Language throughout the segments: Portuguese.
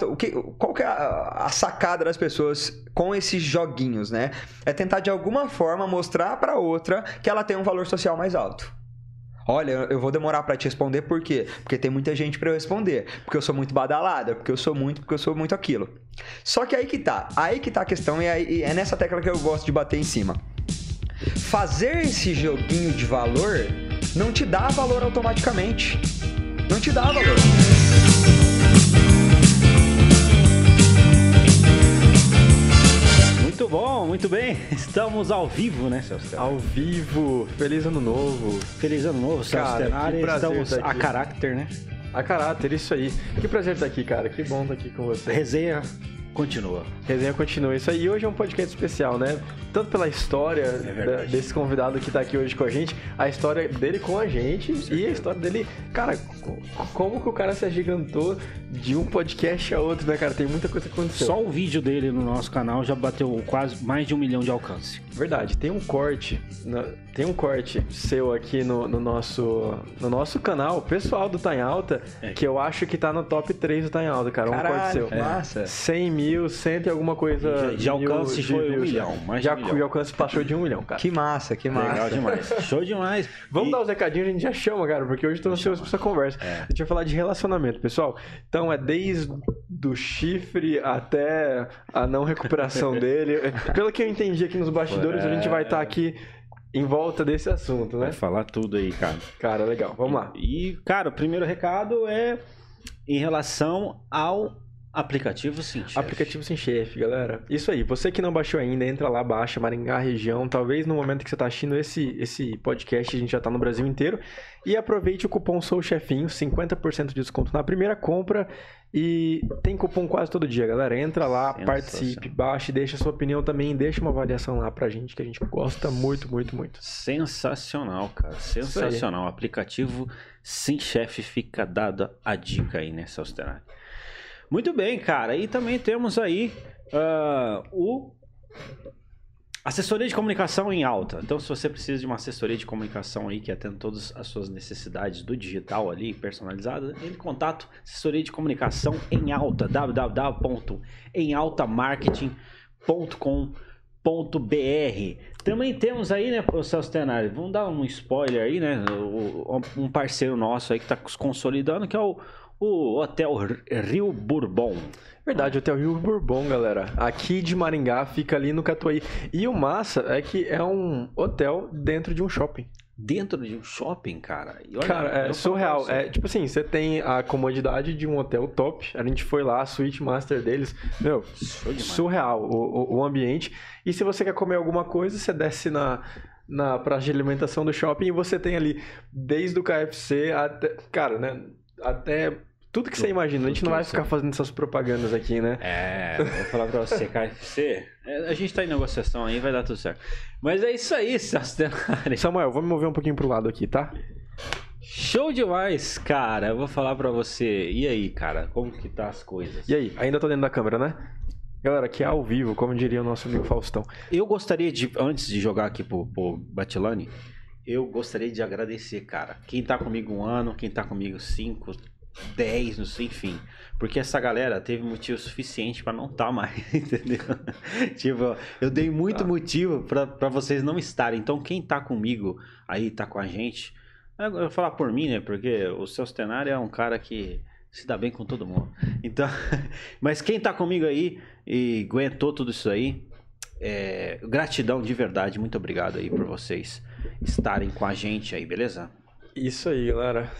falta. O que, qual que é a, a sacada das pessoas com esses joguinhos, né? É tentar de alguma forma mostrar para outra que ela tem um valor social mais alto. Olha, eu vou demorar para te responder por quê? Porque tem muita gente para eu responder. Porque eu sou muito badalada, porque eu sou muito, porque eu sou muito aquilo. Só que aí que tá. Aí que tá a questão e, e é nessa tecla que eu gosto de bater em cima. Fazer esse joguinho de valor não te dá valor automaticamente. Não te dá valor. Muito bom, muito bem. Estamos ao vivo, né, Celso? Ao vivo. Feliz ano novo. Feliz ano novo, Celso Cara, Tenari. Estamos a caráter, né? A caráter, isso aí. Que prazer estar aqui, cara. Que bom estar aqui com você. Resenha continua. Resenha continua. Isso aí. E hoje é um podcast especial, né? Tanto pela história É verdade. da- desse convidado que tá aqui hoje com a gente, a história dele com a gente e a história dele. Cara, co- como que o cara se agigantou de um podcast a outro, né, cara? Tem muita coisa que aconteceu. Só o vídeo dele no nosso canal já bateu quase mais de um milhão de alcance. Verdade, tem um corte, tem um corte seu aqui no, no nosso, no nosso canal, pessoal do Tá em Alta, É. que eu acho que tá no top 3 do Tá em Alta, cara. Um corte Caralho, seu. massa. 100 mil, cento e alguma coisa. De- de mil alcance foi um views. milhão, mais de já, um milhão. de alcance passou de um milhão, cara. Que massa, que massa. Legal demais. Show demais. Vamos E- dar os recadinhos, a gente já chama, cara, porque hoje eu tô ansioso pra essa conversa. É. A gente vai falar de relacionamento, pessoal. Então é desde do chifre até a não recuperação dele. Pelo que eu entendi aqui nos bastidores, a gente vai estar aqui em volta desse assunto, né? Vai falar tudo aí, cara. Cara, legal. Vamos lá. E, cara, o primeiro recado é em relação ao aplicativo Sim Chef. Aplicativo sem chefe, galera. Isso aí. Você que não baixou ainda, entra lá, baixa Maringá região. Talvez no momento que você tá assistindo esse, esse podcast, a gente já tá no Brasil inteiro. E aproveite o cupom Sou Chefinho, 50% de desconto na primeira compra. E tem cupom quase todo dia, galera. Entra lá, participe, baixe, deixa sua opinião também, deixa uma avaliação lá pra gente, que a gente gosta muito, muito, muito. Sensacional, cara. Sensacional. Aplicativo Sim Chef fica dada a dica aí, né, Celso Tenari? Muito bem, cara. E também temos aí ah, o assessoria de comunicação em alta. Então, se você precisa de uma assessoria de comunicação aí que atenda todas as suas necessidades do digital ali, personalizada, em contato assessoria de comunicação em alta, www.emaltamarketing.com.br. Também temos aí, né, o Celso vamos dar um spoiler aí, né, um parceiro nosso aí que está consolidando, que é o, o Hotel Rio Bourbon. Verdade, Hotel Rio Bourbon, galera. Aqui de Maringá, fica ali no Catuaí. E o massa é que é um hotel dentro de um shopping. Dentro de um shopping, cara. E olha, Cara, é surreal. É, tipo assim, você tem a comodidade de um hotel top. A gente foi lá, a suíte master deles. Meu, surreal o, o, o ambiente. E se você quer comer alguma coisa, você desce na, na praça de alimentação do shopping e você tem ali, desde o KFC até. Cara, né? Até. Tudo que você imagina. A gente não que vai ficar fazendo essas propagandas aqui, né? É, vou falar pra você, KFC. é, A gente tá em negociação aí, vai dar tudo certo. Mas é isso aí, Celso. Samuel, vou me mover um pouquinho pro lado aqui, tá? Show demais, cara. Eu vou falar pra você. E aí, cara, como que tá as coisas? E aí, ainda tô dentro da câmera, né? Galera, aqui é ao vivo, como diria o nosso amigo Faustão. Eu gostaria de, antes de jogar aqui pro, pro Batilani, eu gostaria de agradecer, cara. Quem tá comigo um ano, quem tá comigo cinco, dez, não sei, enfim. Porque essa galera teve motivo suficiente pra não tá mais, entendeu? tipo, eu dei muito Ah. motivo pra pra vocês não estarem. Então, quem tá comigo aí, tá com a gente, eu vou falar por mim, né? Porque o Celso Tenari é um cara que se dá bem com todo mundo. Então, mas quem tá comigo aí e aguentou tudo isso aí, é, gratidão de verdade, muito obrigado aí por vocês estarem com a gente aí, beleza? Isso aí, galera.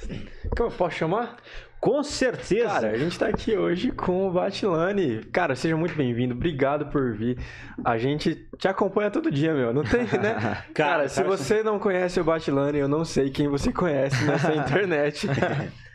Como eu posso chamar? Com certeza. Cara, a gente tá aqui hoje com o Batilani. Cara, seja muito bem-vindo. Obrigado por vir. A gente te acompanha todo dia, meu. Não tem, né? Cara, se cara, você não conhece o Batilani, eu não sei quem você conhece nessa internet.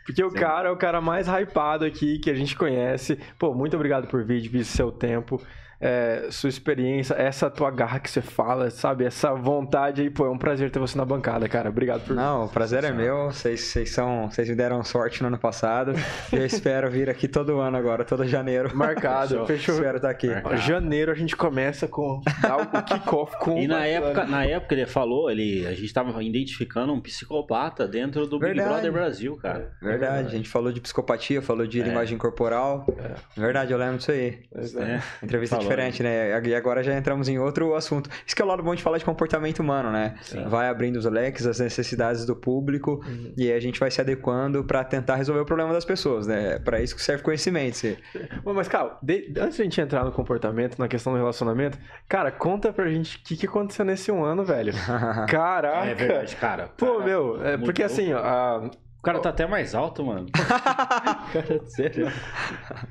Porque o Sim. cara é o cara mais hypado aqui que a gente conhece. Pô, muito obrigado por vir, dividir seu tempo. É, sua experiência, essa tua garra que você fala, sabe? Essa vontade aí, pô, é um prazer ter você na bancada, cara. Obrigado por Não, o prazer é meu. Vocês, vocês são. Vocês me deram sorte no ano passado. eu espero vir aqui todo ano agora, todo janeiro. Marcado, fechou. espero estar aqui. Marcado. Janeiro a gente começa com o kickoff com E na época, na época ele falou, ele, a gente tava identificando um psicopata dentro do Verdade. Big Brother Brasil, cara. Verdade, a gente falou de psicopatia, falou de é. linguagem corporal. É. Verdade, eu lembro disso aí. É. Entrevista falou, diferente, né? E agora já entramos em outro assunto. Isso que é o lado bom de falar de comportamento humano, né? Sim. Vai abrindo os leques, as necessidades do público uhum. e a gente vai se adequando para tentar resolver o problema das pessoas, né? Para isso que serve conhecimento. Você... Mas, cara, de... antes de a gente entrar no comportamento, na questão do relacionamento, cara, conta pra gente o que, que aconteceu nesse um ano, velho. Caraca! É verdade, cara. Pô, meu, é, porque assim, ó, a cara tá até mais alto, mano. cara, sério.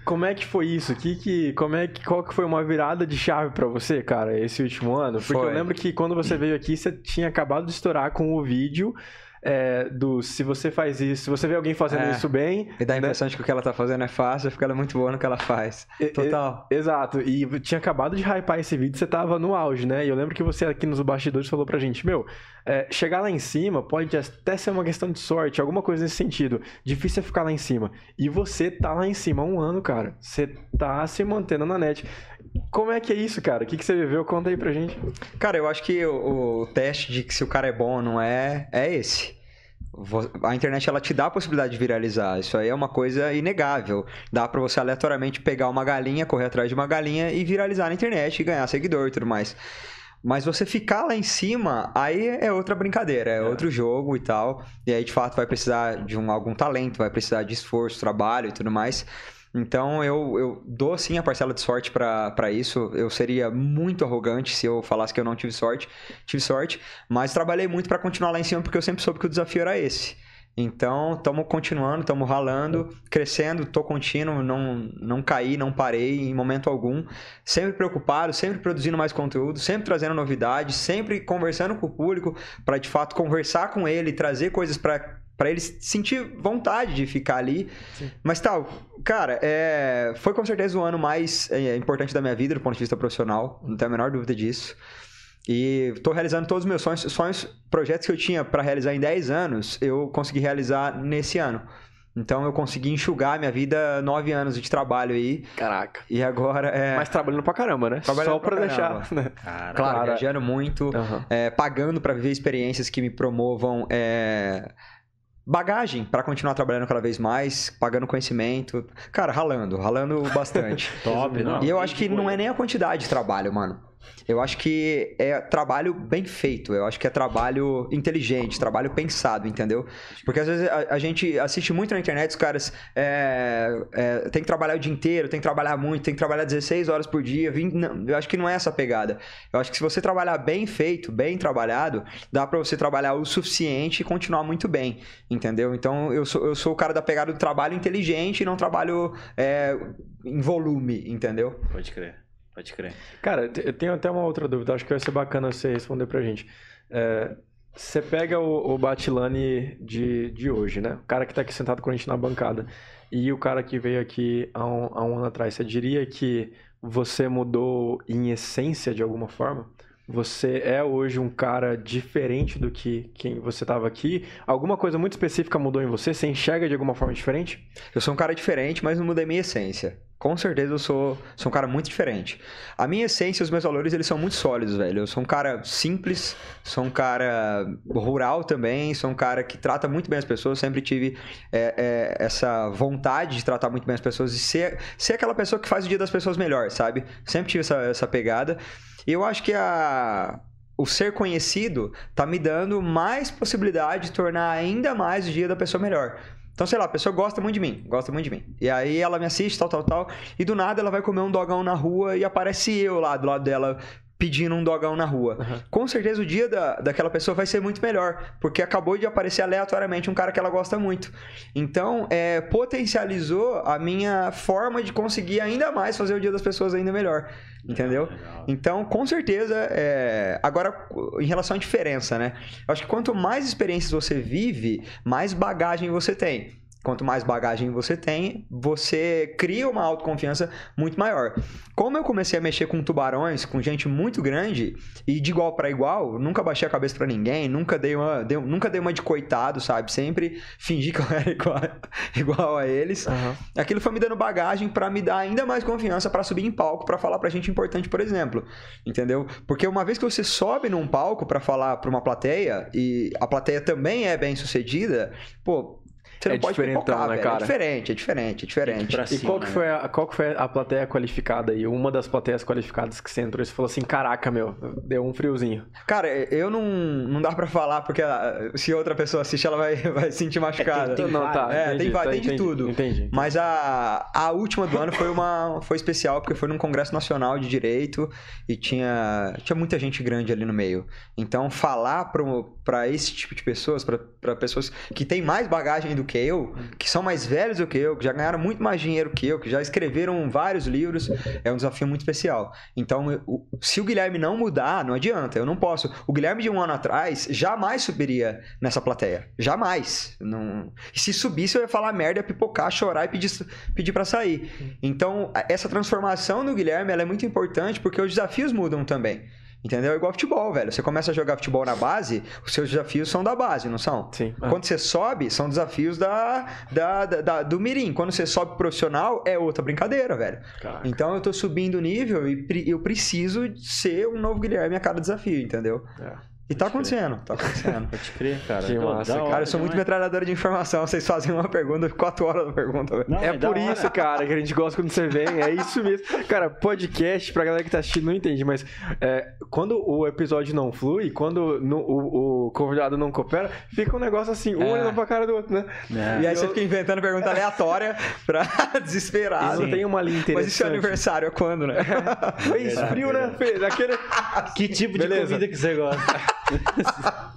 Como é que foi isso? Que, que, como é que, qual que foi uma virada de chave para você, cara, esse último ano? Porque foi. eu lembro que quando você veio aqui, você tinha acabado de estourar com o vídeo é, do se você faz isso, se você vê alguém fazendo é, isso bem. E dá a né? impressão né? de que o que ela tá fazendo é fácil, porque ela é muito boa no que ela faz. Total. E, exato. E tinha acabado de hypar esse vídeo, você tava no auge, né? E eu lembro que você aqui nos bastidores falou pra gente, meu, é, chegar lá em cima pode até ser uma questão de sorte, alguma coisa nesse sentido. Difícil é ficar lá em cima. E você tá lá em cima há um ano, cara. Você tá se mantendo na net. Como é que é isso, cara? O que, que você viveu? Conta aí pra gente. Cara, eu acho que o, o teste de que se o cara é bom ou não é, é esse a internet ela te dá a possibilidade de viralizar. Isso aí é uma coisa inegável. Dá para você aleatoriamente pegar uma galinha, correr atrás de uma galinha e viralizar na internet e ganhar seguidor e tudo mais. Mas você ficar lá em cima, aí é outra brincadeira, é, é, outro jogo e tal. E aí, de fato, vai precisar de um, algum talento, vai precisar de esforço, trabalho e tudo mais. Então eu, eu dou sim a parcela de sorte para isso. Eu seria muito arrogante se eu falasse que eu não tive sorte. Tive sorte, mas trabalhei muito para continuar lá em cima porque eu sempre soube que o desafio era esse. Então, estamos continuando, estamos ralando, crescendo, estou contínuo, não, não caí, não parei em momento algum. Sempre preocupado, sempre produzindo mais conteúdo, sempre trazendo novidades, sempre conversando com o público para de fato conversar com ele, trazer coisas para para eles sentir vontade de ficar ali. Sim. Mas tal, cara, é, foi com certeza o ano mais é, importante da minha vida do ponto de vista profissional, não tenho a menor dúvida disso. E estou realizando todos os meus sonhos, sonhos, projetos que eu tinha para realizar em 10 anos, eu consegui realizar nesse ano. Então eu consegui enxugar minha vida nove anos de trabalho aí. Caraca. E agora é. Mas trabalhando pra caramba, né? Trabalhando Só pra, pra deixar. Né? Claro, viajando muito, uhum. é, pagando para viver experiências que me promovam. É bagagem para continuar trabalhando cada vez mais, pagando conhecimento. Cara, ralando, ralando bastante. Top, não. E eu acho que não é nem a quantidade de trabalho, mano. Eu acho que é trabalho bem feito, eu acho que é trabalho inteligente, trabalho pensado, entendeu? Porque às vezes a, a gente assiste muito na internet, os caras é, é, tem que trabalhar o dia inteiro, tem que trabalhar muito, tem que trabalhar 16 horas por dia. 20, não, eu acho que não é essa pegada. Eu acho que se você trabalhar bem feito, bem trabalhado, dá para você trabalhar o suficiente e continuar muito bem, entendeu? Então eu sou, eu sou o cara da pegada do trabalho inteligente e não trabalho é, em volume, entendeu? Pode crer. Pode crer. Cara, eu tenho até uma outra dúvida, acho que vai ser bacana você responder pra gente. É, você pega o, o Batilani de, de hoje, né? O cara que tá aqui sentado com a gente na bancada. E o cara que veio aqui há um, há um ano atrás. Você diria que você mudou em essência de alguma forma? Você é hoje um cara diferente do que quem você estava aqui? Alguma coisa muito específica mudou em você? Você enxerga de alguma forma diferente? Eu sou um cara diferente, mas não mudei minha essência. Com certeza eu sou, sou um cara muito diferente. A minha essência os meus valores, eles são muito sólidos, velho. Eu sou um cara simples, sou um cara rural também, sou um cara que trata muito bem as pessoas. Sempre tive é, é, essa vontade de tratar muito bem as pessoas e ser, ser aquela pessoa que faz o dia das pessoas melhor, sabe? Sempre tive essa, essa pegada. E eu acho que a, o ser conhecido tá me dando mais possibilidade de tornar ainda mais o dia da pessoa melhor. Então, sei lá, a pessoa gosta muito de mim, gosta muito de mim. E aí ela me assiste, tal, tal, tal. E do nada ela vai comer um dogão na rua e aparece eu lá do lado dela pedindo um dogão na rua. Uhum. Com certeza o dia da, daquela pessoa vai ser muito melhor, porque acabou de aparecer aleatoriamente um cara que ela gosta muito. Então, é, potencializou a minha forma de conseguir ainda mais fazer o dia das pessoas ainda melhor. Entendeu? Então, com certeza, é... agora, em relação à diferença, né? Eu acho que quanto mais experiências você vive, mais bagagem você tem. Quanto mais bagagem você tem, você cria uma autoconfiança muito maior. Como eu comecei a mexer com tubarões, com gente muito grande, e de igual para igual, nunca baixei a cabeça para ninguém, nunca dei, uma, dei, nunca dei uma de coitado, sabe? Sempre fingi que eu era igual, igual a eles. Uhum. Aquilo foi me dando bagagem para me dar ainda mais confiança para subir em palco, para falar pra gente importante, por exemplo. Entendeu? Porque uma vez que você sobe num palco para falar pra uma plateia, e a plateia também é bem sucedida, pô, você não é pode pipocar, né, cara? É diferente, é diferente, é diferente. E cima, qual, que né? foi a, qual que foi a plateia qualificada aí? Uma das plateias qualificadas que você entrou e você falou assim, caraca, meu, deu um friozinho. Cara, eu não, não dá pra falar, porque se outra pessoa assistir, ela vai, vai se sentir machucada. É, tem, tem, não, tá, é, entendi, tem, tá, tem de entendi, tudo. Entendi, Mas a, a última do ano foi, uma, foi especial, porque foi num congresso nacional de direito e tinha, tinha muita gente grande ali no meio. Então, falar pra esse tipo de pessoas, pra, pra pessoas que têm mais bagagem do que eu, que são mais velhos do que eu, que já ganharam muito mais dinheiro que eu, que já escreveram vários livros, é um desafio muito especial. Então, eu, se o Guilherme não mudar, não adianta, eu não posso. O Guilherme de um ano atrás jamais subiria nessa plateia. Jamais. Não... Se subisse, eu ia falar merda, pipocar, chorar e pedir, pedir para sair. Então, essa transformação do Guilherme é muito importante porque os desafios mudam também. Entendeu? É igual futebol, velho. Você começa a jogar futebol na base, os seus desafios são da base, não são? Sim. Quando você sobe, são desafios da, da, da, da, do Mirim. Quando você sobe profissional, é outra brincadeira, velho. Caraca. Então eu tô subindo o nível e eu preciso ser um novo Guilherme a cada desafio, entendeu? É. E tá acontecendo, tá acontecendo. Pode crer, cara. Que massa, cara. Eu sou muito metralhadora de informação. Vocês fazem uma pergunta, quatro horas da pergunta. Não, é, é por isso, cara, que a gente gosta quando você vem. É isso mesmo. Cara, podcast, pra galera que tá assistindo, não entende, mas é, quando o episódio não flui, quando no, o, o, convidado não coopera, fica um negócio assim, um é. olhando pra cara do outro, né? É. E aí você fica inventando pergunta aleatória pra desesperar. Não tem uma linha interessante. Mas e seu aniversário é quando, né? É. frio, né, Fê? Aquele... Que tipo de Beleza. comida que você gosta?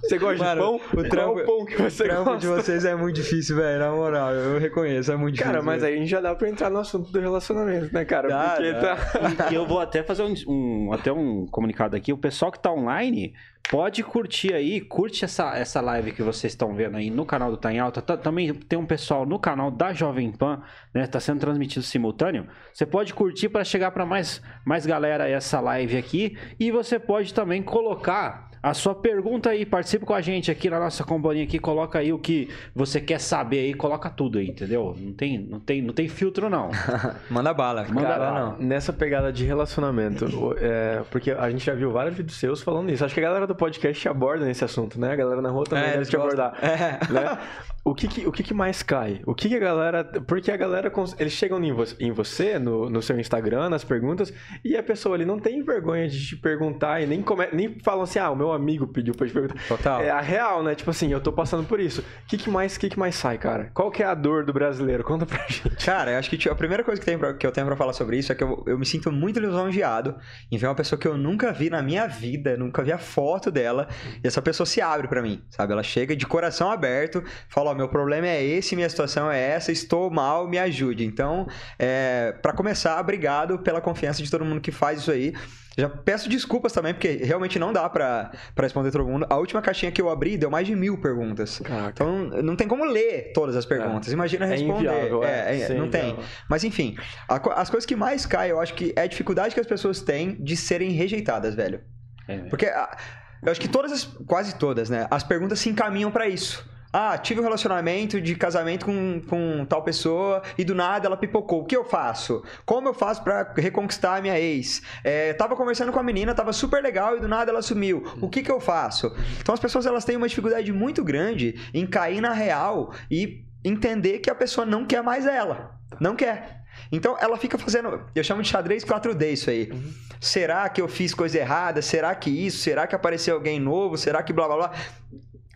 Você gosta Mano, de pão? O trampo, pão que você o trampo gosta? de vocês é muito difícil, velho. Na moral, eu reconheço, é muito difícil. Cara, mas véio. aí a gente já dá pra entrar no assunto do relacionamento, né, cara? Dá, Porque dá. tá. E eu vou até fazer um, um, até um comunicado aqui. O pessoal que tá online pode curtir aí, curte essa, essa live que vocês estão vendo aí no canal do Tá em Alta. Tá, também tem um pessoal no canal da Jovem Pan, né? Tá sendo transmitido simultâneo. Você pode curtir para chegar para mais, mais galera essa live aqui. E você pode também colocar a sua pergunta aí, participe com a gente aqui na nossa companhia aqui, coloca aí o que você quer saber aí, coloca tudo aí, entendeu? Não tem, não tem, não tem filtro não. Manda bala. Manda Cara, bala. Não. Nessa pegada de relacionamento, é, porque a gente já viu vários vídeos seus falando isso. Acho que a galera do podcast aborda nesse assunto, né? A galera na rua também é, deve te abordar. É. Né? O que, que, o que, que mais cai? O que, que a galera. Porque a galera. Eles chegam em, vo, em você, no, no seu Instagram, nas perguntas, e a pessoa ali não tem vergonha de te perguntar e nem, come, nem falam assim, ah, o meu amigo pediu pra te perguntar. Total. É a real, né? Tipo assim, eu tô passando por isso. O que, que, mais, que, que mais sai, cara? Qual que é a dor do brasileiro? Conta pra gente. Cara, eu acho que tipo, a primeira coisa que, tem pra, que eu tenho pra falar sobre isso é que eu, eu me sinto muito lisonjeado em ver uma pessoa que eu nunca vi na minha vida, nunca vi a foto dela, e essa pessoa se abre para mim, sabe? Ela chega de coração aberto, fala: Ó, oh, meu problema é esse, minha situação é essa, estou mal, me ajude. Então, é, para começar, obrigado pela confiança de todo mundo que faz isso aí. Já peço desculpas também, porque realmente não dá pra, pra responder todo mundo. A última caixinha que eu abri deu mais de mil perguntas. Caraca. Então não tem como ler todas as perguntas. É. Imagina é responder. É inviável, é, é, não tem. Mas enfim, a, as coisas que mais caem, eu acho que é a dificuldade que as pessoas têm de serem rejeitadas, velho. É. Porque a, eu acho que todas, as, quase todas, né? As perguntas se encaminham para isso. Ah, tive um relacionamento de casamento com, com tal pessoa e do nada ela pipocou. O que eu faço? Como eu faço para reconquistar a minha ex? É, tava conversando com a menina, tava super legal e do nada ela sumiu. O que que eu faço? Então as pessoas elas têm uma dificuldade muito grande em cair na real e entender que a pessoa não quer mais ela. Não quer. Então ela fica fazendo, eu chamo de xadrez 4D isso aí. Uhum. Será que eu fiz coisa errada? Será que isso? Será que apareceu alguém novo? Será que blá blá blá?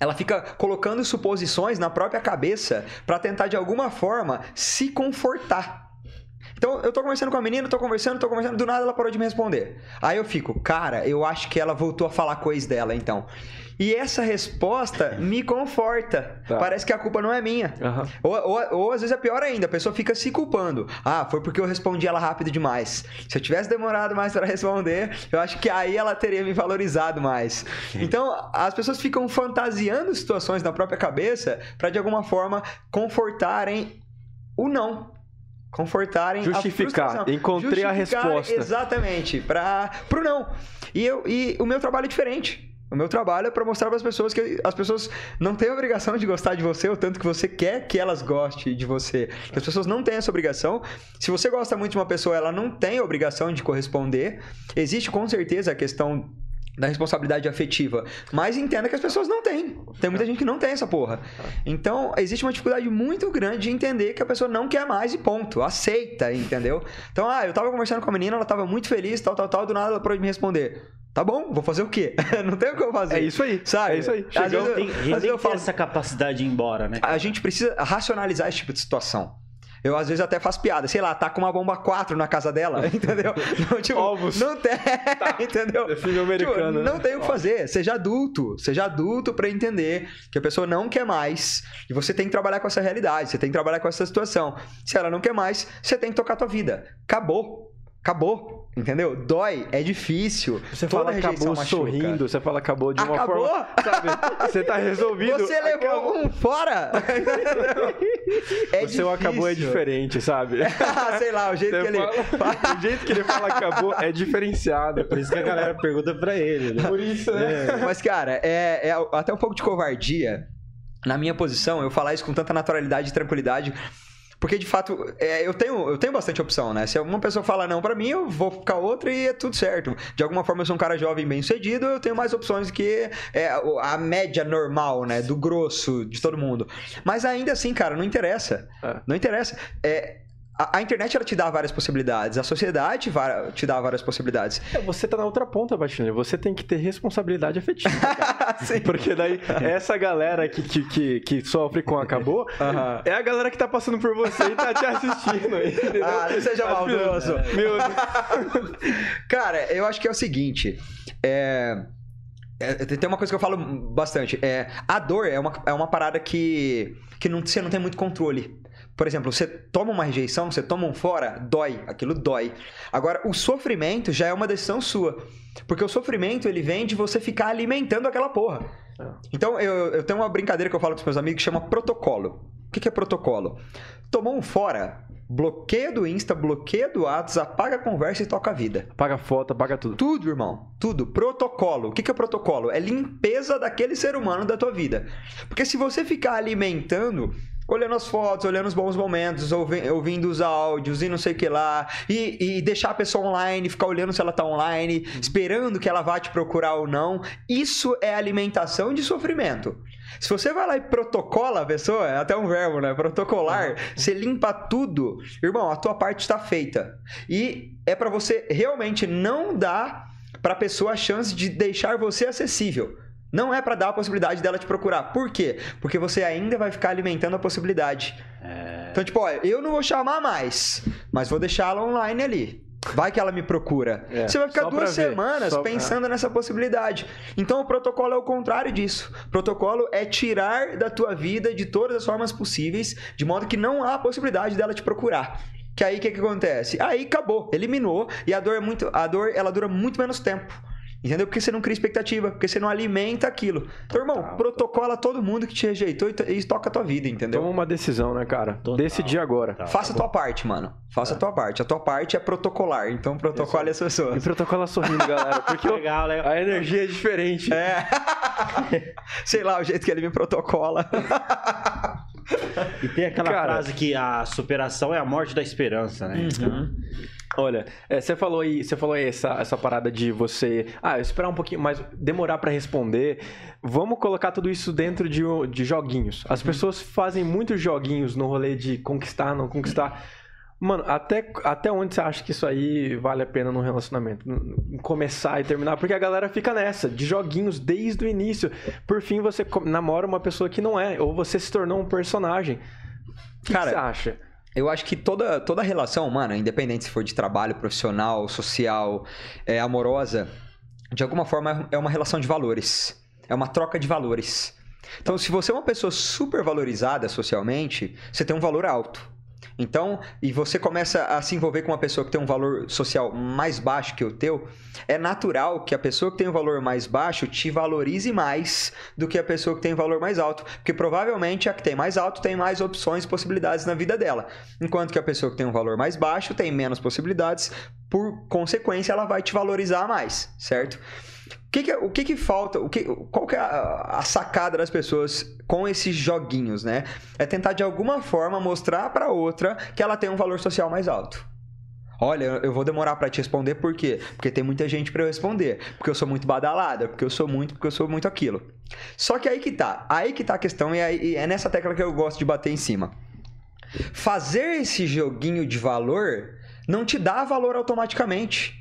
Ela fica colocando suposições na própria cabeça para tentar de alguma forma se confortar. Então, eu tô conversando com a menina, tô conversando, tô conversando, do nada ela parou de me responder. Aí eu fico, cara, eu acho que ela voltou a falar coisa dela, então. E essa resposta me conforta. Tá. Parece que a culpa não é minha. Aham. Ou, ou, ou às vezes é pior ainda, a pessoa fica se culpando. Ah, foi porque eu respondi ela rápido demais. Se eu tivesse demorado mais para responder, eu acho que aí ela teria me valorizado mais. Então, as pessoas ficam fantasiando situações na própria cabeça para de alguma forma confortarem o não. Confortarem Justificar. a. Encontrei a Justificar, resposta. Exatamente, para pro não. E, eu, e o meu trabalho é diferente. O meu trabalho é para mostrar para as pessoas que as pessoas não têm a obrigação de gostar de você o tanto que você quer que elas gostem de você. As pessoas não têm essa obrigação. Se você gosta muito de uma pessoa, ela não tem a obrigação de corresponder. Existe com certeza a questão da responsabilidade afetiva, mas entenda que as pessoas não têm. Tem muita gente que não tem essa porra. Então, existe uma dificuldade muito grande de entender que a pessoa não quer mais e ponto. Aceita, entendeu? Então, ah, eu tava conversando com a menina, ela tava muito feliz, tal, tal, tal, do nada ela parou de me responder. Tá bom, vou fazer o quê? não tem o que eu fazer. É isso aí. Sabe? É isso aí. Às Chegou. vezes eu- Tem, às a vezes gente eu tem falo, essa capacidade de ir embora, né? a gente precisa racionalizar esse tipo de situação. Eu às vezes até faço piada, sei lá, tá com uma bomba 4 na casa dela, entendeu? Não, tipo, Ovos. não tem, entendeu? É filme americano, Tipo, não né? tem o que fazer. Seja adulto, seja adulto pra entender que a pessoa não quer mais e você tem que trabalhar com essa realidade, você tem que trabalhar com essa situação. Se ela não quer mais, você tem que tocar a tua vida. Acabou. Acabou, entendeu? Dói, é difícil. Você Toda fala acabou machuca. sorrindo, você fala acabou de uma Acabou? forma. Sabe? Você tá resolvido. Você levou acabou. um fora. é o seu acabou é diferente, sabe? Sei lá, o jeito Você que ele. fala- o jeito que ele fala acabou é diferenciado. Por isso que a galera pergunta pra ele, né? Por isso, né? Mas, cara, é, é até um pouco de covardia, na minha posição, eu falar isso com tanta naturalidade e tranquilidade. Porque, de fato, é, eu, tenho, eu tenho bastante opção, né? Se uma pessoa fala não pra mim, eu vou ficar outra e é tudo certo. De alguma forma, eu sou um cara jovem bem sucedido, eu tenho mais opções que é, a média normal, né? Do grosso de todo mundo. Mas ainda assim, cara, não interessa. É. Não interessa. É, a, a internet, ela te dá várias possibilidades. A sociedade te dá várias possibilidades. É, Você tá na outra ponta, Baixinho. Você tem que ter responsabilidade afetiva. Sim. Porque daí, essa galera que, que, que, que sofre com acabou, Aham. é a galera que tá passando por você e tá te assistindo. Entendeu? Ah, não seja pessoas- maldoso. Meu Cara, eu acho que é o seguinte. É. é, tem uma coisa que eu falo bastante. É, a dor é uma, é uma parada que, que não, você não tem muito controle. Por exemplo, você toma uma rejeição, você toma um fora, dói, aquilo dói. Agora, o sofrimento já é uma decisão sua. Porque o sofrimento, ele vem de você ficar alimentando aquela porra. É. Então, eu, eu tenho uma brincadeira que eu falo com os meus amigos que chama protocolo. O que, que é protocolo? Tomou um fora, bloqueia do Insta, bloqueia do Whats, apaga a conversa e toca a vida. Paga foto, paga tudo. Tudo, irmão. Tudo. Protocolo. O que que é protocolo? É limpeza daquele ser humano da tua vida. Porque se você ficar alimentando, olhando as fotos, olhando os bons momentos, ouvi- ouvindo os áudios e não sei o que lá, e, e deixar a pessoa online, ficar olhando se ela tá online, esperando que ela vá te procurar ou não, isso é alimentação de sofrimento. Se você vai lá e protocola a pessoa, é até um verbo, né? Protocolar, você limpa tudo, irmão, a tua parte está feita. E é pra você realmente não dar pra pessoa a chance de deixar você acessível. Não é pra dar a possibilidade dela te procurar. Por quê? Porque você ainda vai ficar alimentando a possibilidade. É, Então, tipo, olha, eu não vou chamar mais, mas vou deixar ela online ali. Vai que ela me procura. É, Você vai ficar duas semanas só- pensando nessa possibilidade. Então, o protocolo é o contrário disso. O protocolo é tirar da tua vida de todas as formas possíveis, de modo que não há possibilidade dela te procurar. Que aí o que, que acontece? Aí acabou, eliminou e a dor é muito, a dor ela dura muito menos tempo. Entendeu? Porque você não cria expectativa, porque você não alimenta aquilo. Então, irmão, Total. protocola todo mundo que te rejeitou e, e toca a tua vida, entendeu? Toma uma decisão, né, cara? Total. Decidi agora. Tá, Faça a tua parte, mano. Faça a tua parte. A tua parte é protocolar. Então, protocole as E pessoas. protocola sorrindo, galera. Porque Legal, legal. a energia é diferente. É. Sei lá, o jeito que ele me protocola. E tem aquela Cara- frase que a superação é a morte da esperança, né? Então, Olha, é, você falou aí, você falou aí essa, essa parada de você, ah, esperar um pouquinho mais, demorar pra responder. Vamos colocar tudo isso dentro de, de joguinhos. As pessoas fazem muitos joguinhos no rolê de conquistar, não conquistar. Mano, até, até onde você acha que isso aí vale a pena num relacionamento? Começar e terminar? Porque a galera fica nessa, de joguinhos desde o início. Por fim, você namora uma pessoa que não é, ou você se tornou um personagem. O que, que Cara, você acha? Eu acho que toda, toda relação humana, independente se for de trabalho, profissional, social, é, amorosa, de alguma forma é uma relação de valores. É uma troca de valores. Então, se você é uma pessoa super valorizada socialmente, você tem um valor alto. Então, e você começa a se envolver com uma pessoa que tem um valor social mais baixo que o teu, é natural que a pessoa que tem um valor mais baixo te valorize mais do que a pessoa que tem um valor mais alto, porque provavelmente a que tem mais alto tem mais opções e possibilidades na vida dela, enquanto que a pessoa que tem um valor mais baixo tem menos possibilidades, por consequência ela vai te valorizar mais, certo? Que que, o que, que falta? O que, qual que é a, a, sacada das pessoas com esses joguinhos, né? É tentar de alguma forma mostrar para outra que ela tem um valor social mais alto. Olha, eu vou demorar para te responder por quê? Porque tem muita gente para eu responder, porque eu sou muito badalada, porque eu sou muito, porque eu sou muito aquilo. Só que aí que tá, aí que tá a questão e, aí, é nessa tecla que eu gosto de bater em cima. Fazer esse joguinho de valor não te dá valor automaticamente.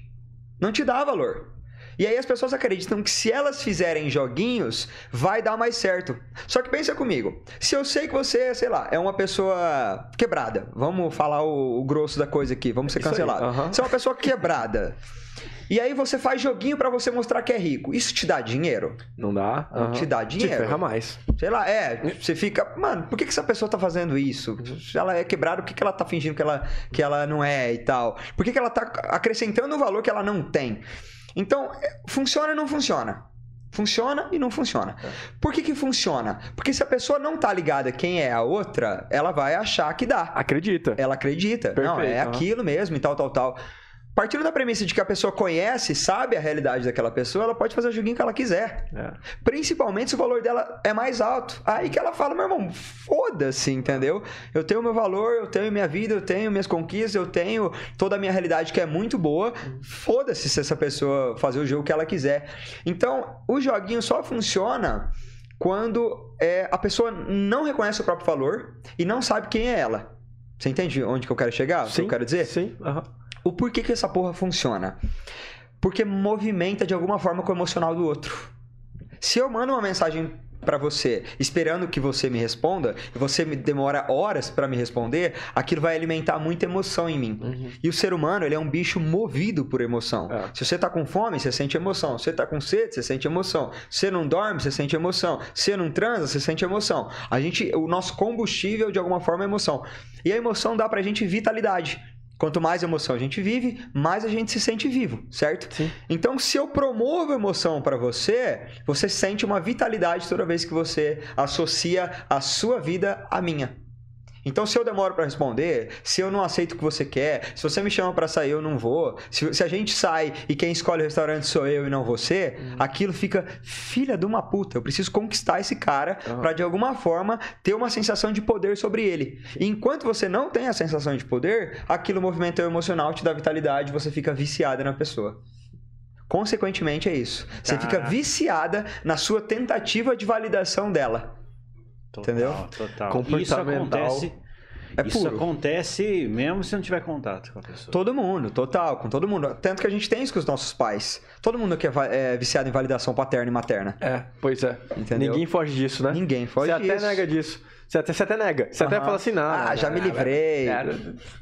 Não te dá valor. E aí as pessoas acreditam que se elas fizerem joguinhos, vai dar mais certo. Só que pensa comigo, se eu sei que você, sei lá, é uma pessoa quebrada, vamos falar o, o grosso da coisa aqui, vamos ser cancelados. Uhum. Você é uma pessoa quebrada. E aí você faz joguinho para você mostrar que é rico. Isso te dá dinheiro? Não dá. Uhum. Te dá dinheiro. Te ferra mais. Sei lá, é. Você fica, mano, por que, que essa pessoa tá fazendo isso? Se ela é quebrada, por que, que ela tá fingindo que ela, que ela não é e tal? Por que, que ela tá acrescentando um valor que ela não tem? Então, é, funciona e não funciona. Funciona e não funciona. É. Por que, que funciona? Porque se a pessoa não tá ligada quem é a outra, ela vai achar que dá. Acredita. Ela acredita. Perfeito, não, é uhum. aquilo mesmo e tal, tal, tal. Partindo da premissa de que a pessoa conhece, sabe a realidade daquela pessoa, ela pode fazer o joguinho que ela quiser. É. Principalmente se o valor dela é mais alto. Aí que ela fala, meu irmão, foda-se, entendeu? Eu tenho meu valor, eu tenho minha vida, eu tenho minhas conquistas, eu tenho toda a minha realidade que é muito boa. Foda-se se essa pessoa fazer o jogo que ela quiser. Então, o joguinho só funciona quando é, a pessoa não reconhece o próprio valor e não sabe quem é ela. Você entende onde que eu quero chegar? Sim, o que eu quero dizer? Sim. Uhum. O porquê que essa porra funciona? Porque movimenta de alguma forma com o emocional do outro. Se eu mando uma mensagem para você, esperando que você me responda, e você me demora horas para me responder, aquilo vai alimentar muita emoção em mim. Uhum. E o ser humano, ele é um bicho movido por emoção. É. Se você tá com fome, você sente emoção. Se você tá com sede, você sente emoção. Se você não dorme, você sente emoção. Se você não transa, você sente emoção. A gente, o nosso combustível de alguma forma é emoção. E a emoção dá pra gente vitalidade. Quanto mais emoção a gente vive, mais a gente se sente vivo, certo? Sim. Então, se eu promovo emoção para você, você sente uma vitalidade toda vez que você associa a sua vida à minha. Então, se eu demoro para responder, se eu não aceito o que você quer, se você me chama para sair, eu não vou. Se, se, a gente sai e quem escolhe o restaurante sou eu e não você, uhum. aquilo fica filha de uma puta. Eu preciso conquistar esse cara uhum. para de alguma forma ter uma sensação de poder sobre ele. E enquanto você não tem a sensação de poder, aquilo movimenta o emocional, te dá vitalidade, você fica viciada na pessoa. Consequentemente, é isso. Você fica viciada na sua tentativa de validação dela. Total, Entendeu? Total. Isso acontece. É isso puro. acontece mesmo se não tiver contato com a pessoa. Todo mundo, total, com todo mundo. Tanto que a gente tem isso com os nossos pais. Todo mundo aqui é, é viciado em validação paterna e materna. É, pois é. Entendeu? Ninguém foge disso, né? Ninguém foge Você disso. Você até nega disso. Você até, você até nega. Você uhum. até fala assim, não. Ah, já me livrei.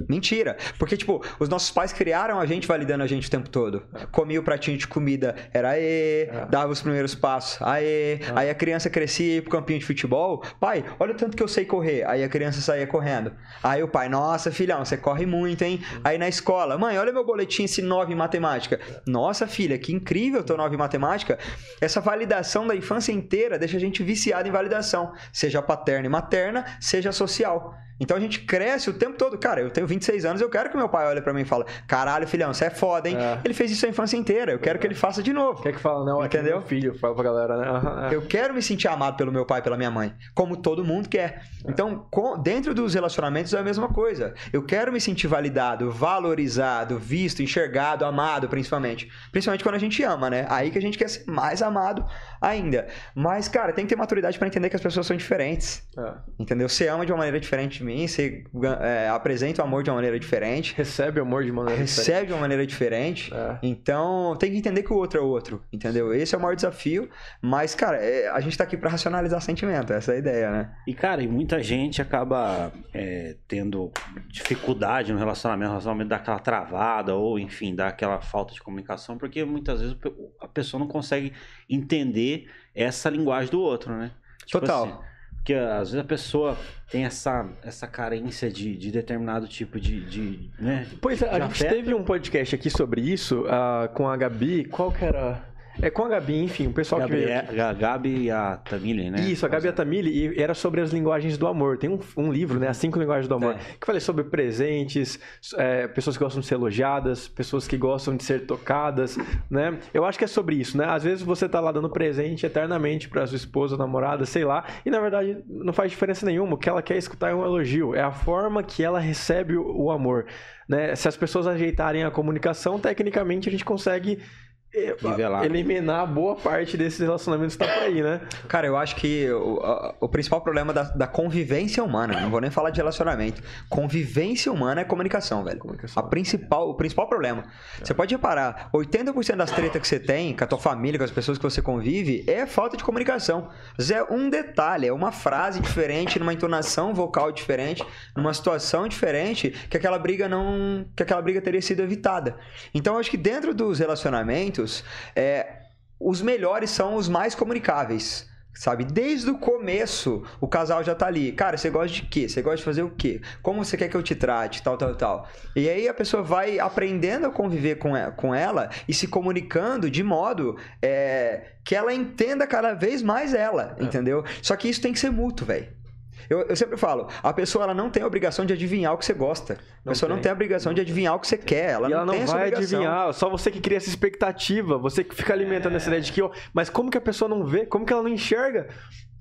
Mentira. Porque, tipo, os nossos pais criaram a gente validando a gente o tempo todo. Comia o pratinho de comida, era aê, é. dava os primeiros passos, aê. É. Aí a criança crescia e ia pro campinho de futebol. Pai, olha o tanto que eu sei correr. Aí a criança saía correndo. Aí o pai, nossa, filhão, você corre muito, hein? Uhum. Aí na escola, mãe, olha meu boletim esse 9 em matemática. Nossa, filha, que incrível teu 9 em matemática. Essa validação da infância inteira deixa a gente viciado em validação, seja paterna e materna seja social. Então a gente cresce o tempo todo. Cara, eu tenho 26 anos, eu quero que meu pai olhe para mim e fale: caralho, filhão, você é foda, hein? É. Ele fez isso a infância inteira, eu quero que ele faça de novo. Quer que fala, não, entendeu? Meu filho, fala pra galera, né? É. Eu quero me sentir amado pelo meu pai, pela minha mãe, como todo mundo quer. É. Então, dentro dos relacionamentos é a mesma coisa. Eu quero me sentir validado, valorizado, visto, enxergado, amado, principalmente. Principalmente quando a gente ama, né? Aí que a gente quer ser mais amado ainda. Mas, cara, tem que ter maturidade para entender que as pessoas são diferentes. É. Entendeu? Você ama de uma maneira diferente de mim você é, apresenta o amor de uma maneira diferente. Recebe o amor de maneira recebe diferente. de uma maneira diferente. É. Então, tem que entender que o outro é o outro, entendeu? Esse é o maior desafio. Mas, cara, é, a gente tá aqui pra racionalizar sentimento, essa é a ideia, né? E, cara, e muita gente acaba é, tendo dificuldade no relacionamento, o relacionamento dá aquela travada, ou enfim, dá aquela falta de comunicação, porque muitas vezes a pessoa não consegue entender essa linguagem do outro, né? Tipo Total. assim, porque às vezes a pessoa tem essa, essa carência de, de determinado tipo de. de né, Pois é, a gente teve um podcast aqui sobre isso ah, com a Gabi. Qual que era? É com a Gabi, enfim, o pessoal que veio. Gabriel, a Gabi e a Tamile, né? Isso, a Gabi Atamili, e era sobre as linguagens do amor. Tem um, um livro, né? As cinco linguagens do amor. É. Que falei sobre presentes, é, pessoas que gostam de ser elogiadas, pessoas que gostam de ser tocadas, né? Eu acho que é sobre isso, né? Às vezes você tá lá dando presente eternamente pra sua esposa, namorada, sei lá, e na verdade não faz diferença nenhuma. O que ela quer escutar é um elogio. É a forma que ela recebe o, o amor. Né? Se as pessoas ajeitarem a comunicação, tecnicamente a gente consegue Nivelar. eliminar boa parte desses relacionamentos que tá por aí, né? Cara, eu acho que o, a- o principal problema da, da convivência humana, não vou nem falar de relacionamento, convivência humana é comunicação, velho. Comunicação. A principal, o principal problema. Você pode reparar, 80% das tretas que você tem com a tua família, com as pessoas que você convive, é falta de comunicação. É um detalhe, é uma frase diferente, numa entonação vocal diferente, numa situação diferente, que aquela briga não, que aquela briga teria sido evitada. Então, eu acho que dentro dos relacionamentos, é, os melhores são os mais comunicáveis. Sabe, desde o começo o casal já tá ali. Cara, você gosta de quê? Você gosta de fazer o quê? Como você quer que eu te trate? Tal, tal, tal. E aí a pessoa vai aprendendo a conviver com com ela e se comunicando de modo é, que ela entenda cada vez mais ela, entendeu? Só que isso tem que ser mútuo, velho. Eu, eu sempre falo, a pessoa ela não tem a obrigação de adivinhar o que você gosta. A pessoa não tem. tem a obrigação de adivinhar o que você quer. Ela e não, ela não tem vai adivinhar, só você que cria essa expectativa, você que fica alimentando essa ideia de que, ó, mas como que a pessoa não vê? Como que ela não enxerga?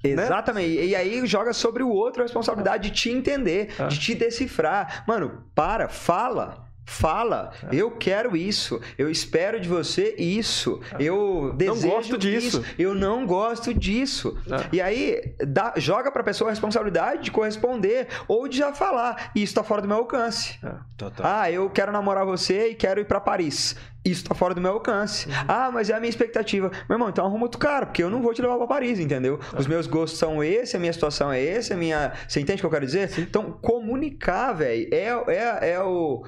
Né? Exatamente. E aí joga sobre o outro a responsabilidade de te entender, Ah. de te decifrar. Mano, para, fala. Fala, Ah. eu quero isso, eu espero de você isso, eu desejo Ah. gosto disso. isso, eu não gosto disso. Ah. E aí dá- joga pra pessoa a responsabilidade de corresponder ou de já falar, isso tá fora do meu alcance. Total. Ah, eu quero namorar você e quero ir pra Paris. Isso tá fora do meu alcance. Uhum. Ah, mas é a minha expectativa. Meu irmão, então arruma outro cara, porque eu não vou te levar pra Paris, entendeu? Os É. meus gostos são esse, a minha situação é esse, a minha. Você entende o que eu quero dizer? Então, comunicar, velho, é, é, é o.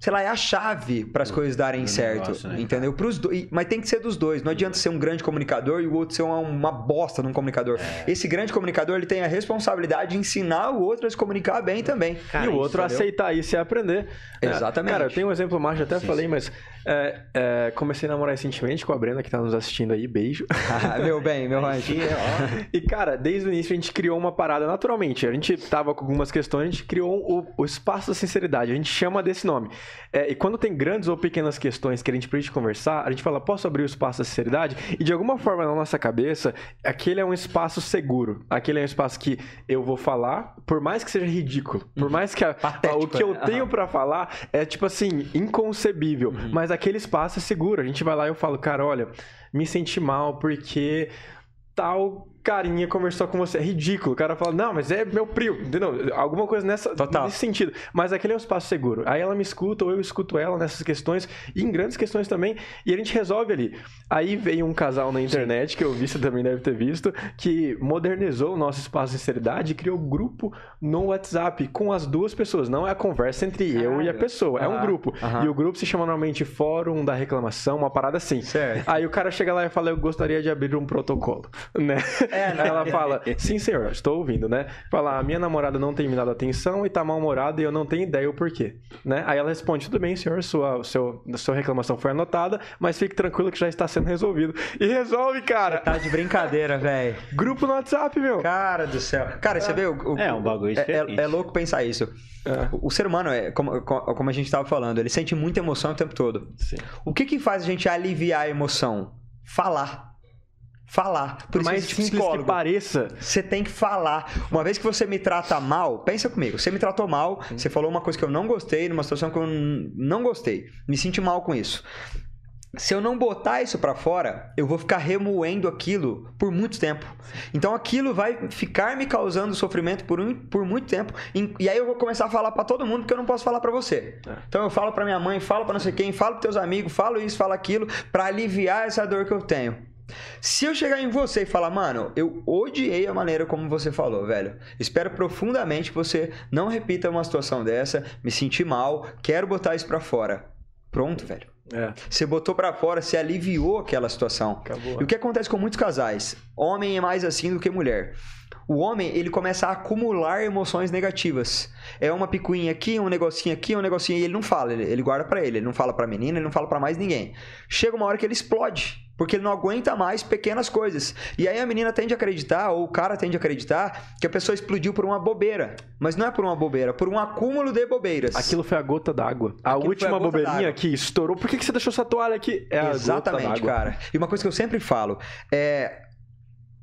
Sei lá, é a chave para as coisas darem do certo, negócio, né, entendeu? Pros dois, mas tem que ser dos dois. Não adianta ser um grande comunicador e o outro ser uma, uma bosta num comunicador. É. Esse grande comunicador ele tem a responsabilidade de ensinar o outro a se comunicar bem também. Cara, e o outro entendeu? aceitar isso e aprender. Exatamente. Cara, eu tenho um exemplo mais, já até Sim, falei, sim. mas é, é, comecei a namorar recentemente com a Brenda, que tá nos assistindo aí, beijo. Ah, meu bem, meu. Aqui, ó. E, cara, desde o início a gente criou uma parada naturalmente. A gente tava com algumas questões, a gente criou o, o espaço da sinceridade. A gente chama desse nome. É, e quando tem grandes ou pequenas questões que a gente precisa conversar, a gente fala, posso abrir o espaço da sinceridade? E de alguma forma na nossa cabeça, aquele é um espaço seguro. Aquele é um espaço que eu vou falar, por mais que seja ridículo, por mais que a- Patético, o que eu né? tenho pra falar é tipo assim, inconcebível. Mas aquele espaço é seguro. A gente vai lá e eu falo, cara, olha, me senti mal porque tal carinha conversou com você. É ridículo. O cara fala, não, mas é meu primo. Entendeu? Alguma coisa nessa, Total. nesse sentido. Mas aquele é um espaço seguro. Aí ela me escuta, ou eu escuto ela nessas questões, e em grandes questões também, e a gente resolve ali. Aí veio um casal na internet, que eu vi, você também deve ter visto, que modernizou o nosso espaço de sinceridade e criou grupo no WhatsApp com as duas pessoas. Não é a conversa entre eu e a Caralho. pessoa, é um grupo. E o grupo se chama normalmente Fórum da Reclamação, uma parada assim. Certo. Aí o cara chega lá e fala, eu gostaria de abrir um protocolo, né? É, né? Aí ela fala, sim senhor, estou ouvindo, né? Fala, a minha namorada não tem me dado atenção e tá mal-humorada e eu não tenho ideia o porquê, né? Aí ela responde, tudo bem senhor, sua, seu, sua reclamação foi anotada, mas fique tranquilo que já está sendo resolvido. E resolve, cara! Tá de brincadeira, velho. Grupo no WhatsApp, meu! Cara do céu. Cara, você vê o, o- É, um bagulho é, diferente. é, é louco pensar isso. É. O, o ser humano, é, como, co- como a gente tava falando, ele sente muita emoção o tempo todo. Sim. O que que faz a gente aliviar a emoção? Falar. Falar. Por isso mais simples que psicólogo. pareça, Você tem que falar. Uma vez que você me trata mal, pensa comigo. Você me tratou mal, você falou uma coisa que eu não gostei, numa situação que eu não gostei. Me senti mal com isso. se eu não botar isso para fora, eu vou ficar remoendo aquilo por muito tempo. Então aquilo vai ficar me causando sofrimento por, um, por muito tempo. E aí eu vou começar a falar para todo mundo que eu não posso falar para você. É. Então eu falo para minha mãe, falo para não sei quem, falo para teus amigos, falo isso, falo aquilo, para aliviar essa dor que eu tenho. Se eu chegar em você e falar, mano, eu odiei a maneira como você falou, velho. Espero profundamente que você não repita uma situação dessa, me senti mal, quero botar isso para fora. Pronto, velho. É. Você botou para fora, você aliviou aquela situação. Acabou. E o que acontece com muitos casais? Homem é mais assim do que mulher. O homem, ele começa a acumular emoções negativas. É uma picuinha aqui, um negocinho aqui, um negocinho e ele não fala, ele, ele guarda para ele, ele não fala para menina, ele não fala para mais ninguém. Chega uma hora que ele explode porque ele não aguenta mais pequenas coisas. E aí a menina tende a acreditar, ou o cara tende a acreditar, que a pessoa explodiu por uma bobeira. Mas não é por uma bobeira, por um acúmulo de bobeiras. Aquilo foi a gota d'água. A Aquilo última a bobeirinha que estourou. Por que, que você deixou essa toalha aqui? É Exatamente, cara. E uma coisa que eu sempre falo é.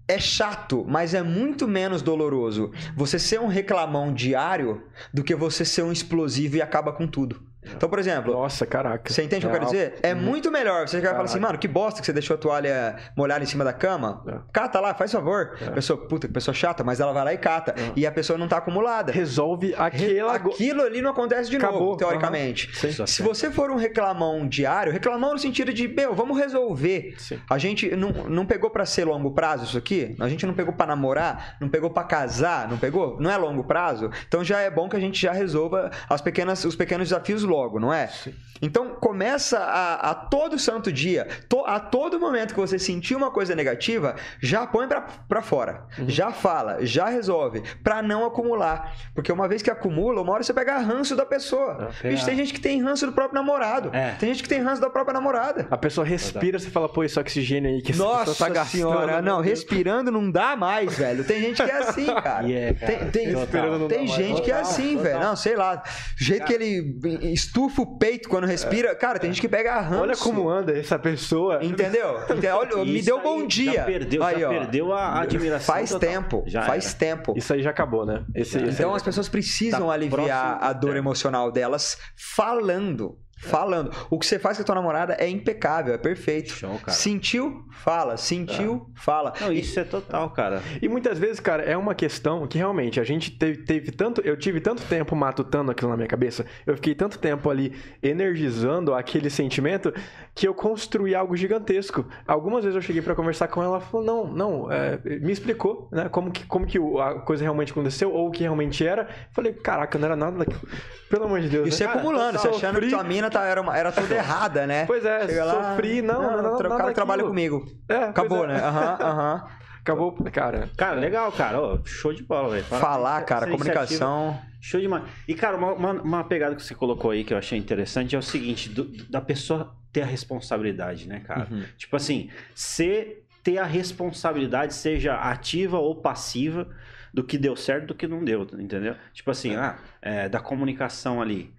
É chato, mas é muito menos doloroso você ser um reclamão diário do que você ser um explosivo e acaba com tudo. Então, por exemplo. Nossa, caraca. Você entende o que eu quero dizer? É uhum. muito melhor. Você vai falar assim, mano, que bosta que você deixou a toalha molhada em cima da cama. É. Cata lá, faz favor. É. Pessoa, puta, que pessoa chata, mas ela vai lá e cata. É. E a pessoa não tá acumulada. Resolve aquela... Aquilo ali não acontece de Acabou. novo, teoricamente. Uhum. Se você for um reclamão diário, reclamão no sentido de, meu, vamos resolver. Sim. A gente não, não pegou para ser longo prazo isso aqui? A gente não pegou para namorar? Não pegou para casar? Não pegou? Não é longo prazo? Então já é bom que a gente já resolva as pequenas, os pequenos desafios logo logo, não é? Sim. Então começa a, a, todo santo dia, to, a todo momento que você sentir uma coisa negativa, já põe para fora, uhum. já fala, já resolve, para não acumular. Porque uma vez que acumula, uma hora você pega ranço da pessoa. É, Bicho, tem gente que tem ranço do próprio namorado. É. Tem gente que tem ranço da própria namorada. A pessoa respira, você fala, pô, esse oxigênio aí que Nossa você tá gastando. Senhora, não, respirando não dá mais, velho. Tem gente que é assim, cara. Yeah, cara. Tem, tem, tem gente que é assim, velho. Não, sei lá. O jeito cara. que ele estufa o peito quando respira. É. Cara, tem gente que pega ranço. Olha como anda essa pessoa. Entendeu? Olha, me deu bom dia. Já perdeu, aí, já perdeu a admiração. Faz total. tempo. Já faz era. tempo. Isso aí já acabou, né? Esse, esse então as pessoas precisam tá aliviar a dor emocional delas falando. Falando. O que você faz com a tua namorada é impecável, é perfeito. Show, cara. Sentiu? Fala. Sentiu? É. Fala. Não, isso e... é total, cara. E muitas vezes, cara, é uma questão que realmente a gente teve, teve tanto. Eu tive tanto tempo matutando aquilo na minha cabeça, eu fiquei tanto tempo ali energizando aquele sentimento que eu construí algo gigantesco. Algumas vezes eu cheguei para conversar com ela, ela falou: não, não, é, me explicou, né? Como que, como que a coisa realmente aconteceu, ou o que realmente era. Falei, caraca, não era nada daquilo. Pelo amor de Deus. Isso né? é acumulando, você achando que tua mina tá, era, uma, era tudo errada, né? Pois é, Chega sofri, lá, não, não, não, não O cara trabalha comigo. É, Acabou, é. né? Aham, aham. Acabou, cara. Cara, legal, cara. Oh, show de bola, velho. Falar, cara, comunicação. Show demais. E, cara, uma, uma, uma, pegada que você colocou aí que eu achei interessante é o seguinte: do, da pessoa ter a responsabilidade, né, cara? Uhum. Tipo assim, ser ter a responsabilidade, seja ativa ou passiva, do que deu certo do que não deu, entendeu? Tipo assim, é. ah, é, da comunicação ali.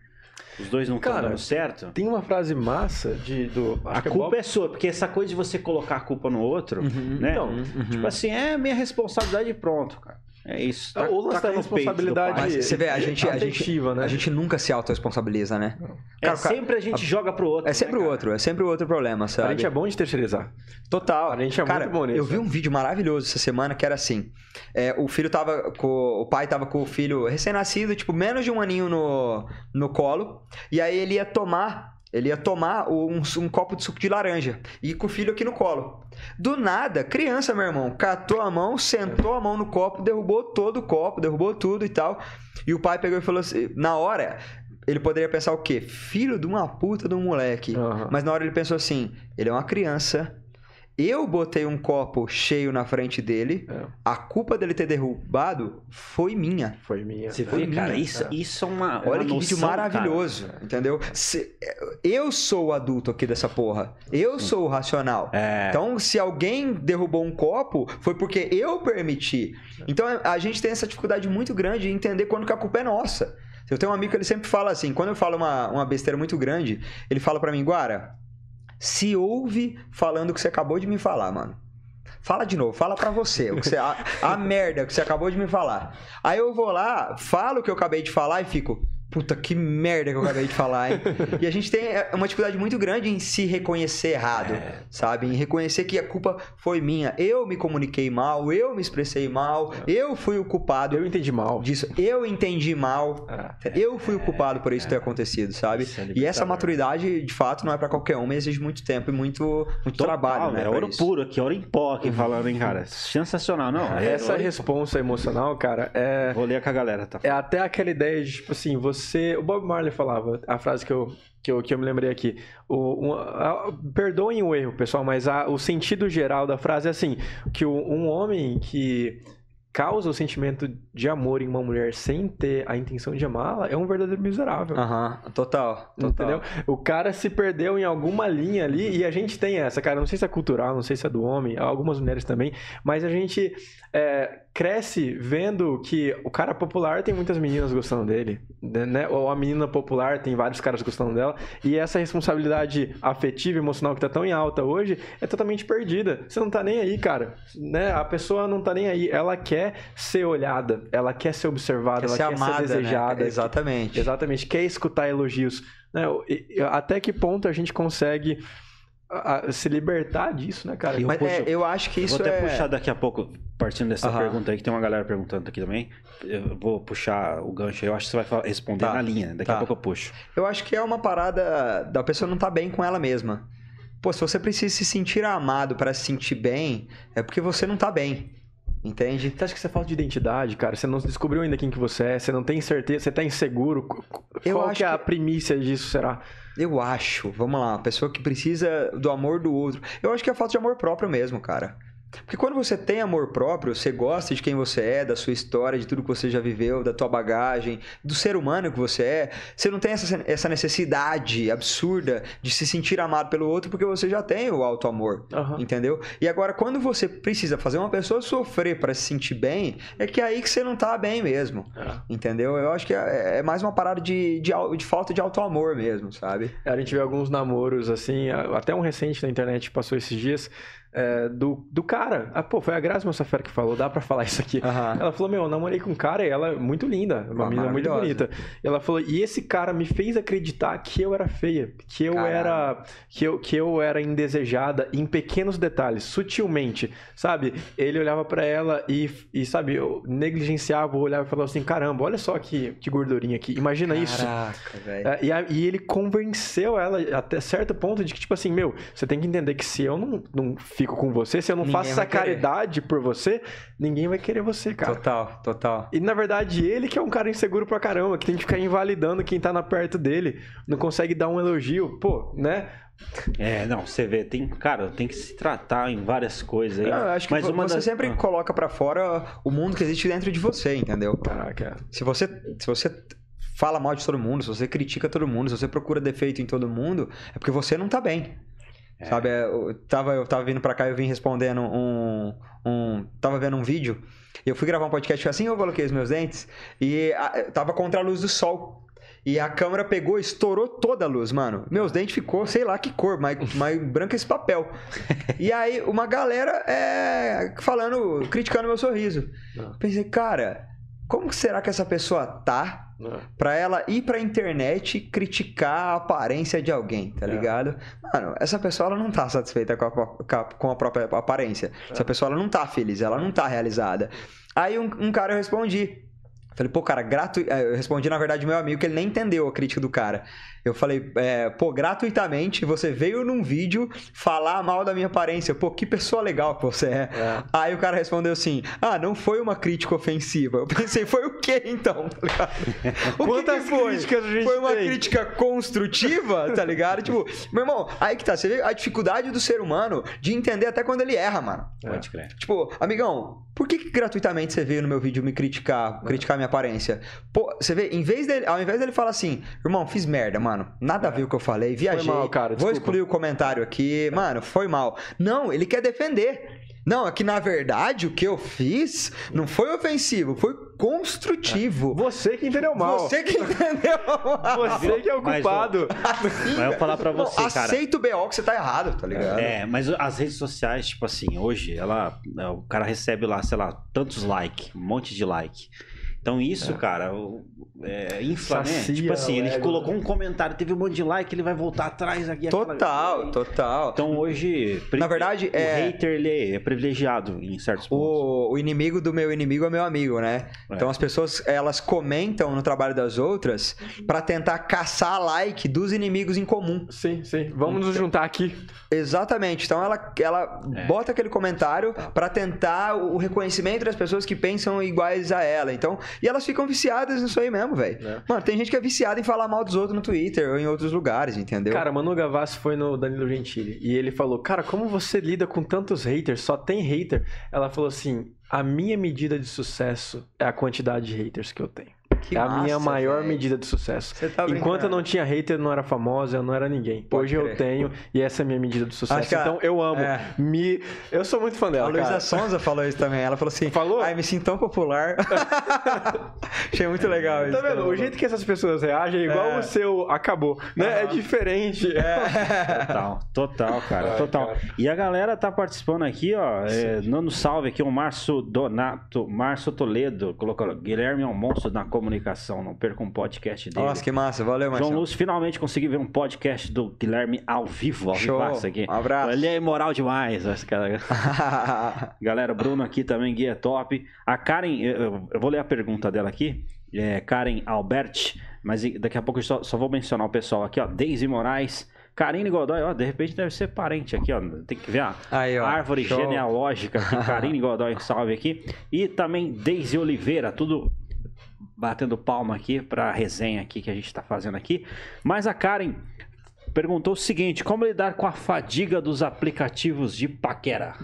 Os dois não estão dando certo? Tem uma frase massa de do. A culpa é, é, sua, porque essa coisa de você colocar a culpa no outro, uhum, né? Então, uhum. Tipo assim, é minha responsabilidade e pronto, cara. É isso. Tá, o lance tá da responsabilidade. Mas você vê, a gente, a, gente, né? a gente nunca se autorresponsabiliza, né? É cara, sempre a gente a, joga pro outro. É sempre né, o outro, é sempre o outro problema, sabe? A gente é bom de terceirizar. Total. A gente é cara, muito bom nisso. Eu vi um vídeo maravilhoso essa semana que era assim: é, o filho tava com. O pai tava com o filho recém-nascido, tipo, menos de um aninho no, no colo. E aí ele ia tomar ele ia tomar um, um, copo de suco de laranja e com o filho aqui no colo. Do nada, criança, meu irmão, catou a mão, sentou a mão no copo, derrubou todo o copo, derrubou tudo e tal. E o pai pegou e falou assim: na hora, ele poderia pensar o quê? Filho de uma puta de um moleque. Uhum. Mas na hora ele pensou assim: ele é uma criança eu botei um copo cheio na frente dele. É. A culpa dele ter derrubado foi minha. Foi minha. Você foi vê, minha, cara, isso, cara. isso é uma. Olha uma que noção, vídeo maravilhoso, cara. entendeu? Se, eu sou o adulto aqui dessa porra. Eu sou o racional. É. Então, se alguém derrubou um copo, foi porque eu permiti. Então, a gente tem essa dificuldade muito grande em entender quando que a culpa é nossa. Eu tenho um amigo que ele sempre fala assim: quando eu falo uma, uma besteira muito grande, ele fala para mim, Guara se ouve falando o que você acabou de me falar, mano. Fala de novo, fala pra você, o que você a, a merda que você acabou de me falar. Aí eu vou lá, falo o que eu acabei de falar e fico, Puta, que merda que eu acabei de falar, hein? e a gente tem é, uma dificuldade muito grande em se reconhecer errado, é. sabe? Em reconhecer que a culpa foi minha. Eu me comuniquei mal, eu me expressei mal, é. eu fui o culpado. Eu entendi mal. Disso. Eu entendi mal. É. Eu fui o culpado por isso ter é. acontecido, sabe? e essa maturidade, de fato, não é para qualquer um, mas exige muito tempo e muito, muito Total, trabalho, né? É ouro isso. puro aqui, ouro em pó aqui uhum. falando, hein, cara? Sensacional, não? essa resposta emocional, cara, é. Vou ler com a galera, tá? É até aquela ideia de, tipo assim, você você. O Bob Marley falava, a frase que eu, que eu, que eu me lembrei aqui. O, um, a, perdoem o erro, pessoal, mas a, o sentido geral da frase é assim: que o, um homem que causa o sentimento de amor em uma mulher sem ter a intenção de amá-la é um verdadeiro miserável. Aham, uhum, total, total. Entendeu? O cara se perdeu em alguma linha ali e a gente tem essa, cara. Não sei se é cultural, não sei se é do homem, algumas mulheres também, mas a gente é, cresce vendo que o cara popular tem muitas meninas gostando dele, né? Ou a menina popular tem vários caras gostando dela e essa responsabilidade afetiva, emocional que tá tão em alta hoje é totalmente perdida. Você não tá nem aí, cara, né? A pessoa não tá nem aí, ela quer quer ser olhada, ela quer ser observada, quer ela ser quer amada, ser né? desejada. Né? Exatamente. exatamente, quer escutar elogios. Né? Até que ponto a gente consegue se libertar disso, né, cara? Eu, Mas, é, eu acho que isso vou até é... puxar daqui a pouco, partindo dessa uhum. pergunta aí, que tem uma galera perguntando aqui também. Eu vou puxar o gancho aí, eu acho que você vai responder tá. na linha. Daqui tá. a pouco eu puxo. Eu acho que é uma parada da pessoa não tá bem com ela mesma. Pô, se você precisa se sentir amado para se sentir bem, é porque você não tá bem. Entende? Você acha que você falta de identidade, cara? Você não descobriu ainda quem que você é, você não tem certeza, você tá inseguro. Eu Qual acho que é a primícia disso, será? Eu acho, vamos lá, a pessoa que precisa do amor do outro. Eu acho que é falta de amor próprio mesmo, cara. Porque quando você tem amor próprio, você gosta de quem você é, da sua história, de tudo que você já viveu, da tua bagagem, do ser humano que você é, você não tem essa, essa necessidade absurda de se sentir amado pelo outro porque você já tem o alto amor, uhum. entendeu? E agora, quando você precisa fazer uma pessoa sofrer para se sentir bem, é que é aí que você não tá bem mesmo, é. entendeu? Eu acho que é, é mais uma parada de, de, de, falta de alto amor mesmo, sabe? A gente vê alguns namoros assim, até um recente na internet passou esses dias, é, do, do cara. Ah, pô, foi a Grazi Massafera que falou, dá pra falar isso aqui. Uhum. Ela falou, meu, eu namorei com um cara e ela é muito linda, uma ah, menina muito bonita. Ela falou, e esse cara me fez acreditar que eu era feia, que eu Caramba. era que eu, que eu era indesejada em pequenos detalhes, sutilmente, sabe? Ele olhava para ela e, e, sabe, eu negligenciava, olhava e falava assim, caramba, olha só que, que gordurinha aqui, imagina Caraca, isso. Velho. É, e, e ele convenceu ela até certo ponto de que, tipo assim, meu, você tem que entender que se eu não, não fico com você, se eu não ninguém faço essa caridade por você, ninguém vai querer você, cara. Total, total. E na verdade, ele que é um cara inseguro pra caramba, que tem que ficar invalidando quem tá na perto dele, não consegue dar um elogio, pô, né? É, não, você vê, tem, cara, tem que se tratar em várias coisas aí. Eu acho que mas uma você das... sempre ah. coloca para fora o mundo que existe dentro de você, entendeu? Caraca. Se você, se você fala mal de todo mundo, se você critica todo mundo, se você procura defeito em todo mundo, é porque você não tá bem. É. Sabe, é, eu tava, eu tava vindo pra cá e eu vim respondendo um, um. Tava vendo um vídeo. Eu fui gravar um podcast assim eu coloquei os meus dentes. E a, tava contra a luz do sol. E a câmera pegou, estourou toda a luz, mano. Meus dentes ficou, sei lá que cor, mais, mais branco esse papel. E aí, uma galera é, falando, criticando meu sorriso. Não. Pensei, cara, como será que essa pessoa tá é. Pra ela ir pra internet criticar a aparência de alguém, tá é. ligado? Mano, essa pessoa ela não tá satisfeita com a, com a própria aparência. É. Essa pessoa ela não tá feliz, ela não tá realizada. Aí um, um cara eu respondi. Falei, pô, cara, gratu... É, eu respondi, na verdade, meu amigo, que ele nem entendeu a crítica do cara. Eu falei, é, pô, gratuitamente você veio num vídeo falar mal da minha aparência. Pô, que pessoa legal que você é. é. Aí o cara respondeu assim: Ah, não foi uma crítica ofensiva. Eu pensei, foi o quê então? Tá o Quantas que, que foi? críticas a gente Foi uma tem? crítica construtiva, tá ligado? tipo, meu irmão, aí que tá. Você vê a dificuldade do ser humano de entender até quando ele erra, mano. É. Pode crer. Tipo, amigão, por que, que gratuitamente você veio no meu vídeo me criticar, criticar minha aparência? Pô, você vê, em vez dele, ao invés dele falar assim, irmão, fiz merda, mano mano, nada a ver o que eu falei, viajei. Foi mal, cara. Vou excluir o comentário aqui. Mano, foi mal. Não, ele quer defender. Não, é que na verdade o que eu fiz não foi ofensivo, foi construtivo. Você que entendeu mal. Você que entendeu mal. Você que é o culpado. Mas, eu vou falar pra você, não, cara. Aceita o BO que você tá errado, tá ligado? É, mas as redes sociais, tipo assim, hoje, ela, o cara recebe lá, sei lá, tantos likes, um monte de like. Então isso, É. cara, o- é, infla, né? Sacia Tipo assim, ele ego, colocou né? um comentário, teve um monte de like, ele vai voltar atrás aqui. aquela- Total, total. Então hoje, Na verdade, o é- hater ele é privilegiado em certos pontos. O, o inimigo do meu inimigo é meu amigo, né? É. Então as pessoas elas comentam no trabalho das outras pra tentar caçar like dos inimigos em comum. Sim, sim. Vamos nos juntar aqui. Exatamente. Então ela, ela É. bota aquele comentário pra tentar o reconhecimento das pessoas que pensam iguais a ela. Então, e elas ficam viciadas nisso aí mesmo, velho. É. Mano, tem gente que é viciada em falar mal dos outros no Twitter ou em outros lugares, entendeu? Cara, Manu Gavassi foi no Danilo Gentili e ele falou: Cara, como você lida com tantos haters? Só tem hater. Ela falou assim: A minha medida de sucesso é a quantidade de haters que eu tenho. Que é a minha massa, maior velho. medida de sucesso. Você tá Enquanto eu não tinha hater, eu não era famosa, eu não era ninguém. Pode Hoje eu crer. tenho e essa é a minha medida de sucesso. Acho que a- Então eu amo. é. Me... Eu sou muito fã A dela. Luísa cara. Sonza falou isso também. Ela falou assim: Falou? Ai, me sinto tão popular. Achei muito legal isso. Tá que ela vendo? O jeito que essas pessoas reagem é igual É. o seu acabou, né? É diferente. Total, total, cara, Ai, total. cara. E a galera tá participando aqui, ó, é, dando salve aqui, o Márcio Donato, Márcio Toledo, colocou, Guilherme é um monstro na comunicação, não perca um podcast dele. Nossa, que massa. Valeu, João Marcelo. Lúcio finalmente consegui ver um podcast do Guilherme ao vivo, ao Show. vivaço aqui. Um abraço. Ele é imoral demais, esse cara. Galera, Bruno aqui também, guia top. A Karen, eu, eu vou ler a pergunta dela aqui. É Karen Albert, mas daqui a pouco eu só, só vou mencionar o pessoal aqui, ó. Deise Moraes, Karine Godoy, ó, de repente deve ser parente aqui, ó. Tem que ver a Aí, ó. árvore Show. genealógica aqui. Karine Godoy, salve aqui. E também Deise Oliveira, tudo batendo palma aqui pra resenha aqui que a gente tá fazendo aqui. Mas a Karen perguntou o seguinte: como lidar com a fadiga dos aplicativos de paquera?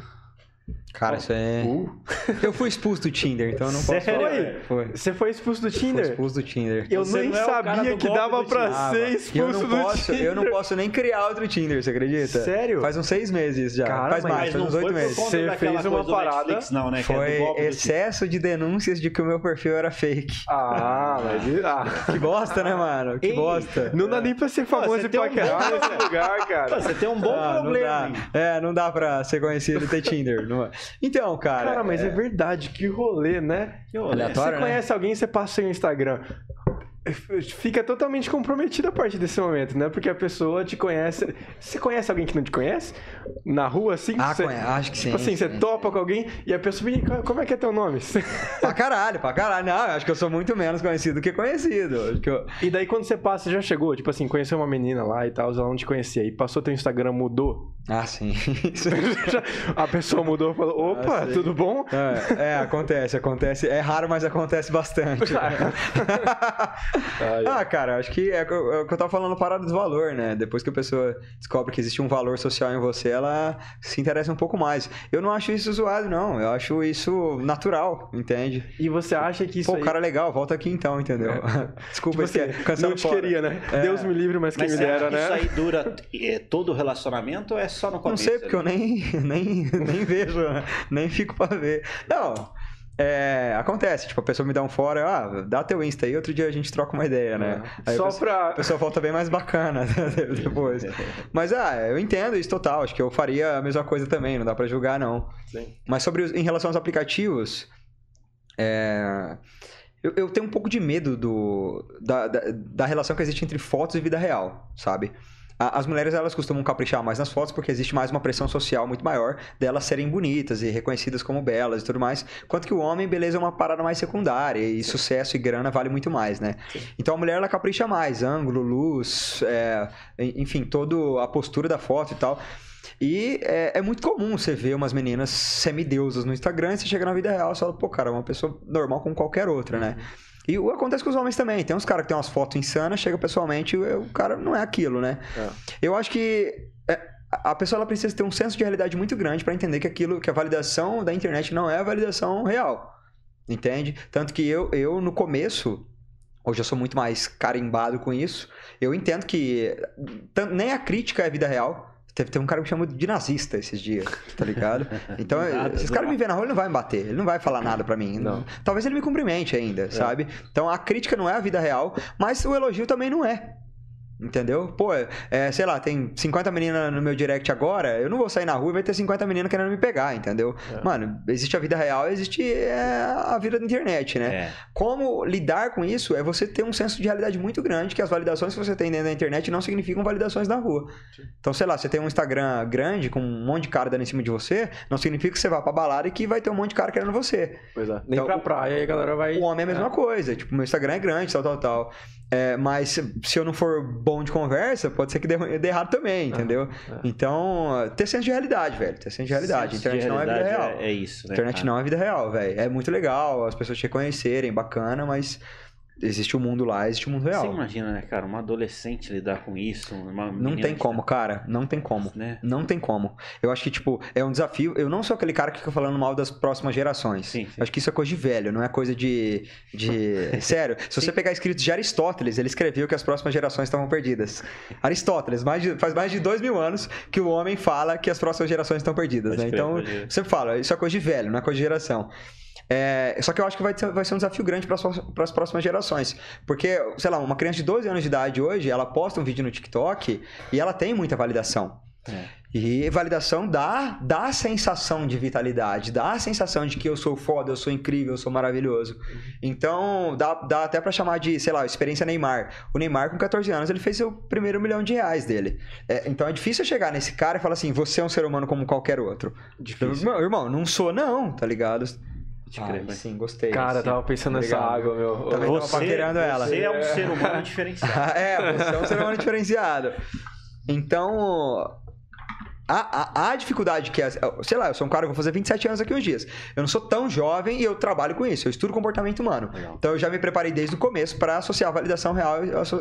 Cara, isso é. Uh. Eu fui expulso do Tinder, então eu não posso Sério? falar. Foi. Você foi expulso do Fui Tinder? expulso do Tinder. Eu Você nem é sabia que dava pra ser mano. E eu expulso não do posso, Tinder. eu não posso nem criar outro Tinder, você acredita? Sério? Faz uns seis meses já. Cara, faz mas- mais, faz uns oito meses. Você daquela fez uma parada- Netflix, não, né? que é do Foi do excesso de denúncias de que o meu perfil era fake. Ah, mas... Ah. Que bosta, né, mano? Que Ei, bosta. Não dá nem pra ser famoso e paquerar bom- nesse lugar, cara. Você tem um bom Ah, problema? É, não dá pra ser conhecido e ter Tinder. não é? Então, cara. Cara, mas é verdade, que rolê, né? Que rolê. Aleatório, Você né? conhece alguém, você passa seu Instagram. Fica totalmente comprometido a partir desse momento, né? Porque a pessoa te conhece. Você conhece alguém que não te conhece? Na rua, assim? Ah, você... acho que sim. Tipo assim, você sim. topa com alguém e a pessoa me como é que é teu nome? Pra caralho, pra caralho. Não, eu acho que eu sou muito menos conhecido do que conhecido. Que eu... E daí quando você passa, você já chegou, tipo assim, conheceu uma menina lá e tal, ela não te conhecia. E passou teu Instagram, mudou. Ah, sim. A pessoa mudou e falou: opa, Ah, tudo bom? É, é, acontece, acontece. É raro, mas acontece bastante. ah, cara, acho que é, o que eu- é o que eu tava falando, parada do valor, né? Depois que a pessoa descobre que existe um valor social em você, ela se interessa um pouco mais. Eu não acho isso zoado, não. Eu acho isso natural, entende? E você acha que isso Pô, aí... o cara é legal, volta aqui então, entendeu? Desculpa, Tipo assim, esse cancela não te fora. queria, né? É. Deus me livre, mas quem Mas me será dera, né? isso aí dura é, todo o relacionamento ou é só no Não começo? sei, porque eu nem, nem, nem vejo, né? nem fico pra ver. Não, é, acontece, tipo, a pessoa me dá um fora, ah, dá teu Insta aí, outro dia a gente troca uma ideia, né? Aí É. Só a pessoa, pra. a pessoa volta bem mais bacana depois. Mas, ah, eu entendo isso total, acho que eu faria a mesma coisa também, não dá pra julgar, não. Sim. Mas sobre, os- em relação aos aplicativos, é, eu, eu tenho um pouco de medo do, da, da, da relação que existe entre fotos e vida real, sabe? As mulheres, elas costumam caprichar mais nas fotos porque existe mais uma pressão social muito maior delas serem bonitas e reconhecidas como belas e tudo mais. Quanto que o homem, beleza, é uma parada mais secundária e sucesso e grana vale muito mais, né? Então a mulher, ela capricha mais, ângulo, luz, é, en- enfim, toda a postura da foto e tal. E é, é muito comum você ver umas meninas semideusas no Instagram e você chega na vida real e fala, pô, cara, é uma pessoa normal como qualquer outra, né? E acontece com os homens também. Tem uns caras que tem umas fotos insanas, chega pessoalmente e o cara não é aquilo, né? É. Eu acho que é, a pessoa ela precisa ter um senso de realidade muito grande para entender que aquilo, que a validação da internet não é a validação real. Entende? Tanto que eu, eu no começo, hoje eu sou muito mais carimbado com isso, eu entendo que nem a crítica é vida real. Teve, teve um cara que me chamou de nazista esses dias, tá ligado? Então, Nada, esses caras me vêem na rua, ele não vai me bater, ele não vai falar nada pra mim. Não. Talvez ele me cumprimente ainda, sabe? Então a crítica não é a vida real, mas o elogio também não é. Entendeu? Pô, é, sei lá, tem 50 meninas no meu direct agora, eu não vou sair na rua e vai ter 50 meninas querendo me pegar, entendeu? É. Mano, existe a vida real, existe é, a vida da internet, né? É. Como lidar com isso é você ter um senso de realidade muito grande, que as validações que você tem dentro da internet não significam validações na rua. Sim. Então, sei lá, você tem um Instagram grande com um monte de cara dando em cima de você, não significa que você vá pra balada e que vai ter um monte de cara querendo você. Pois é. Nem então, pra praia aí a galera vai. O homem é a mesma é. coisa. Tipo, meu Instagram é grande, tal, tal, tal. É, mas se, eu não for bom de conversa, pode ser que dê, dê errado também, entendeu? É. Então, ter senso de realidade, velho. Ter senso de realidade. Senso Internet de não é vida real. É, é isso, né? Internet não é vida real, velho. É muito legal, as pessoas te reconhecerem, bacana, mas existe o um mundo lá, existe o um mundo real. Você imagina, né, cara, uma adolescente lidar com isso? não tem como, cara. Não tem como. Né? Não tem como. Eu acho que, tipo, é um desafio. Eu não sou aquele cara que fica falando mal das próximas gerações. Sim, sim. Acho que isso é coisa de velho, não é coisa de. de... Sério, se você pegar escritos de Aristóteles, ele escreveu que as próximas gerações estavam perdidas. Aristóteles, mais de, faz mais de dois mil anos que o homem fala que as próximas gerações estão perdidas, né? Então, sempre fala, isso é coisa de velho, não é coisa de geração. É, só que eu acho que vai, ter, vai ser um desafio grande para as próximas gerações. Porque, sei lá, uma criança de 12 anos de idade hoje, ela posta um vídeo no TikTok e ela tem muita validação. É. E validação dá, dá a sensação de vitalidade, dá a sensação de que eu sou foda, eu sou incrível, eu sou maravilhoso. Uhum. Então, dá, dá até para chamar de, sei lá, experiência Neymar. O Neymar, com 14 anos, ele fez o primeiro milhão de reais dele. É, então, é difícil chegar nesse cara e falar assim: você é um ser humano como qualquer outro. Difícil. Meu irmão, não sou, não, tá ligado? Mas... sim, gostei. Cara, sim. tava pensando nessa água, meu. Também você, tava paquerando ela. Você é um ser humano diferenciado. é, você é um ser humano diferenciado. Então, a, a, a, dificuldade que é. Sei lá, eu sou um cara que vou fazer 27 anos aqui uns dias. Eu não sou tão jovem e eu trabalho com isso. Eu estudo comportamento humano. Legal. Então eu já me preparei desde o começo para associar validação real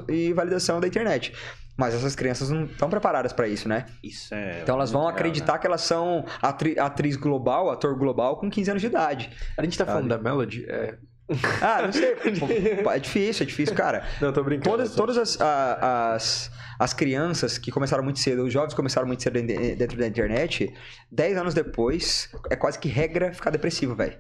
e validação da internet. Mas essas crianças não estão preparadas para isso, né? Isso é. Então elas vão acreditar né? que elas são atri atriz global, ator global com 15 anos de idade. A gente tá falando da Melody. É... Ah, não sei. é difícil, é difícil, cara. Não, tô brincando. Todas, todas as, as, as crianças que começaram muito cedo, os jovens começaram muito cedo dentro da internet, 10 anos depois, é quase que regra ficar depressivo, velho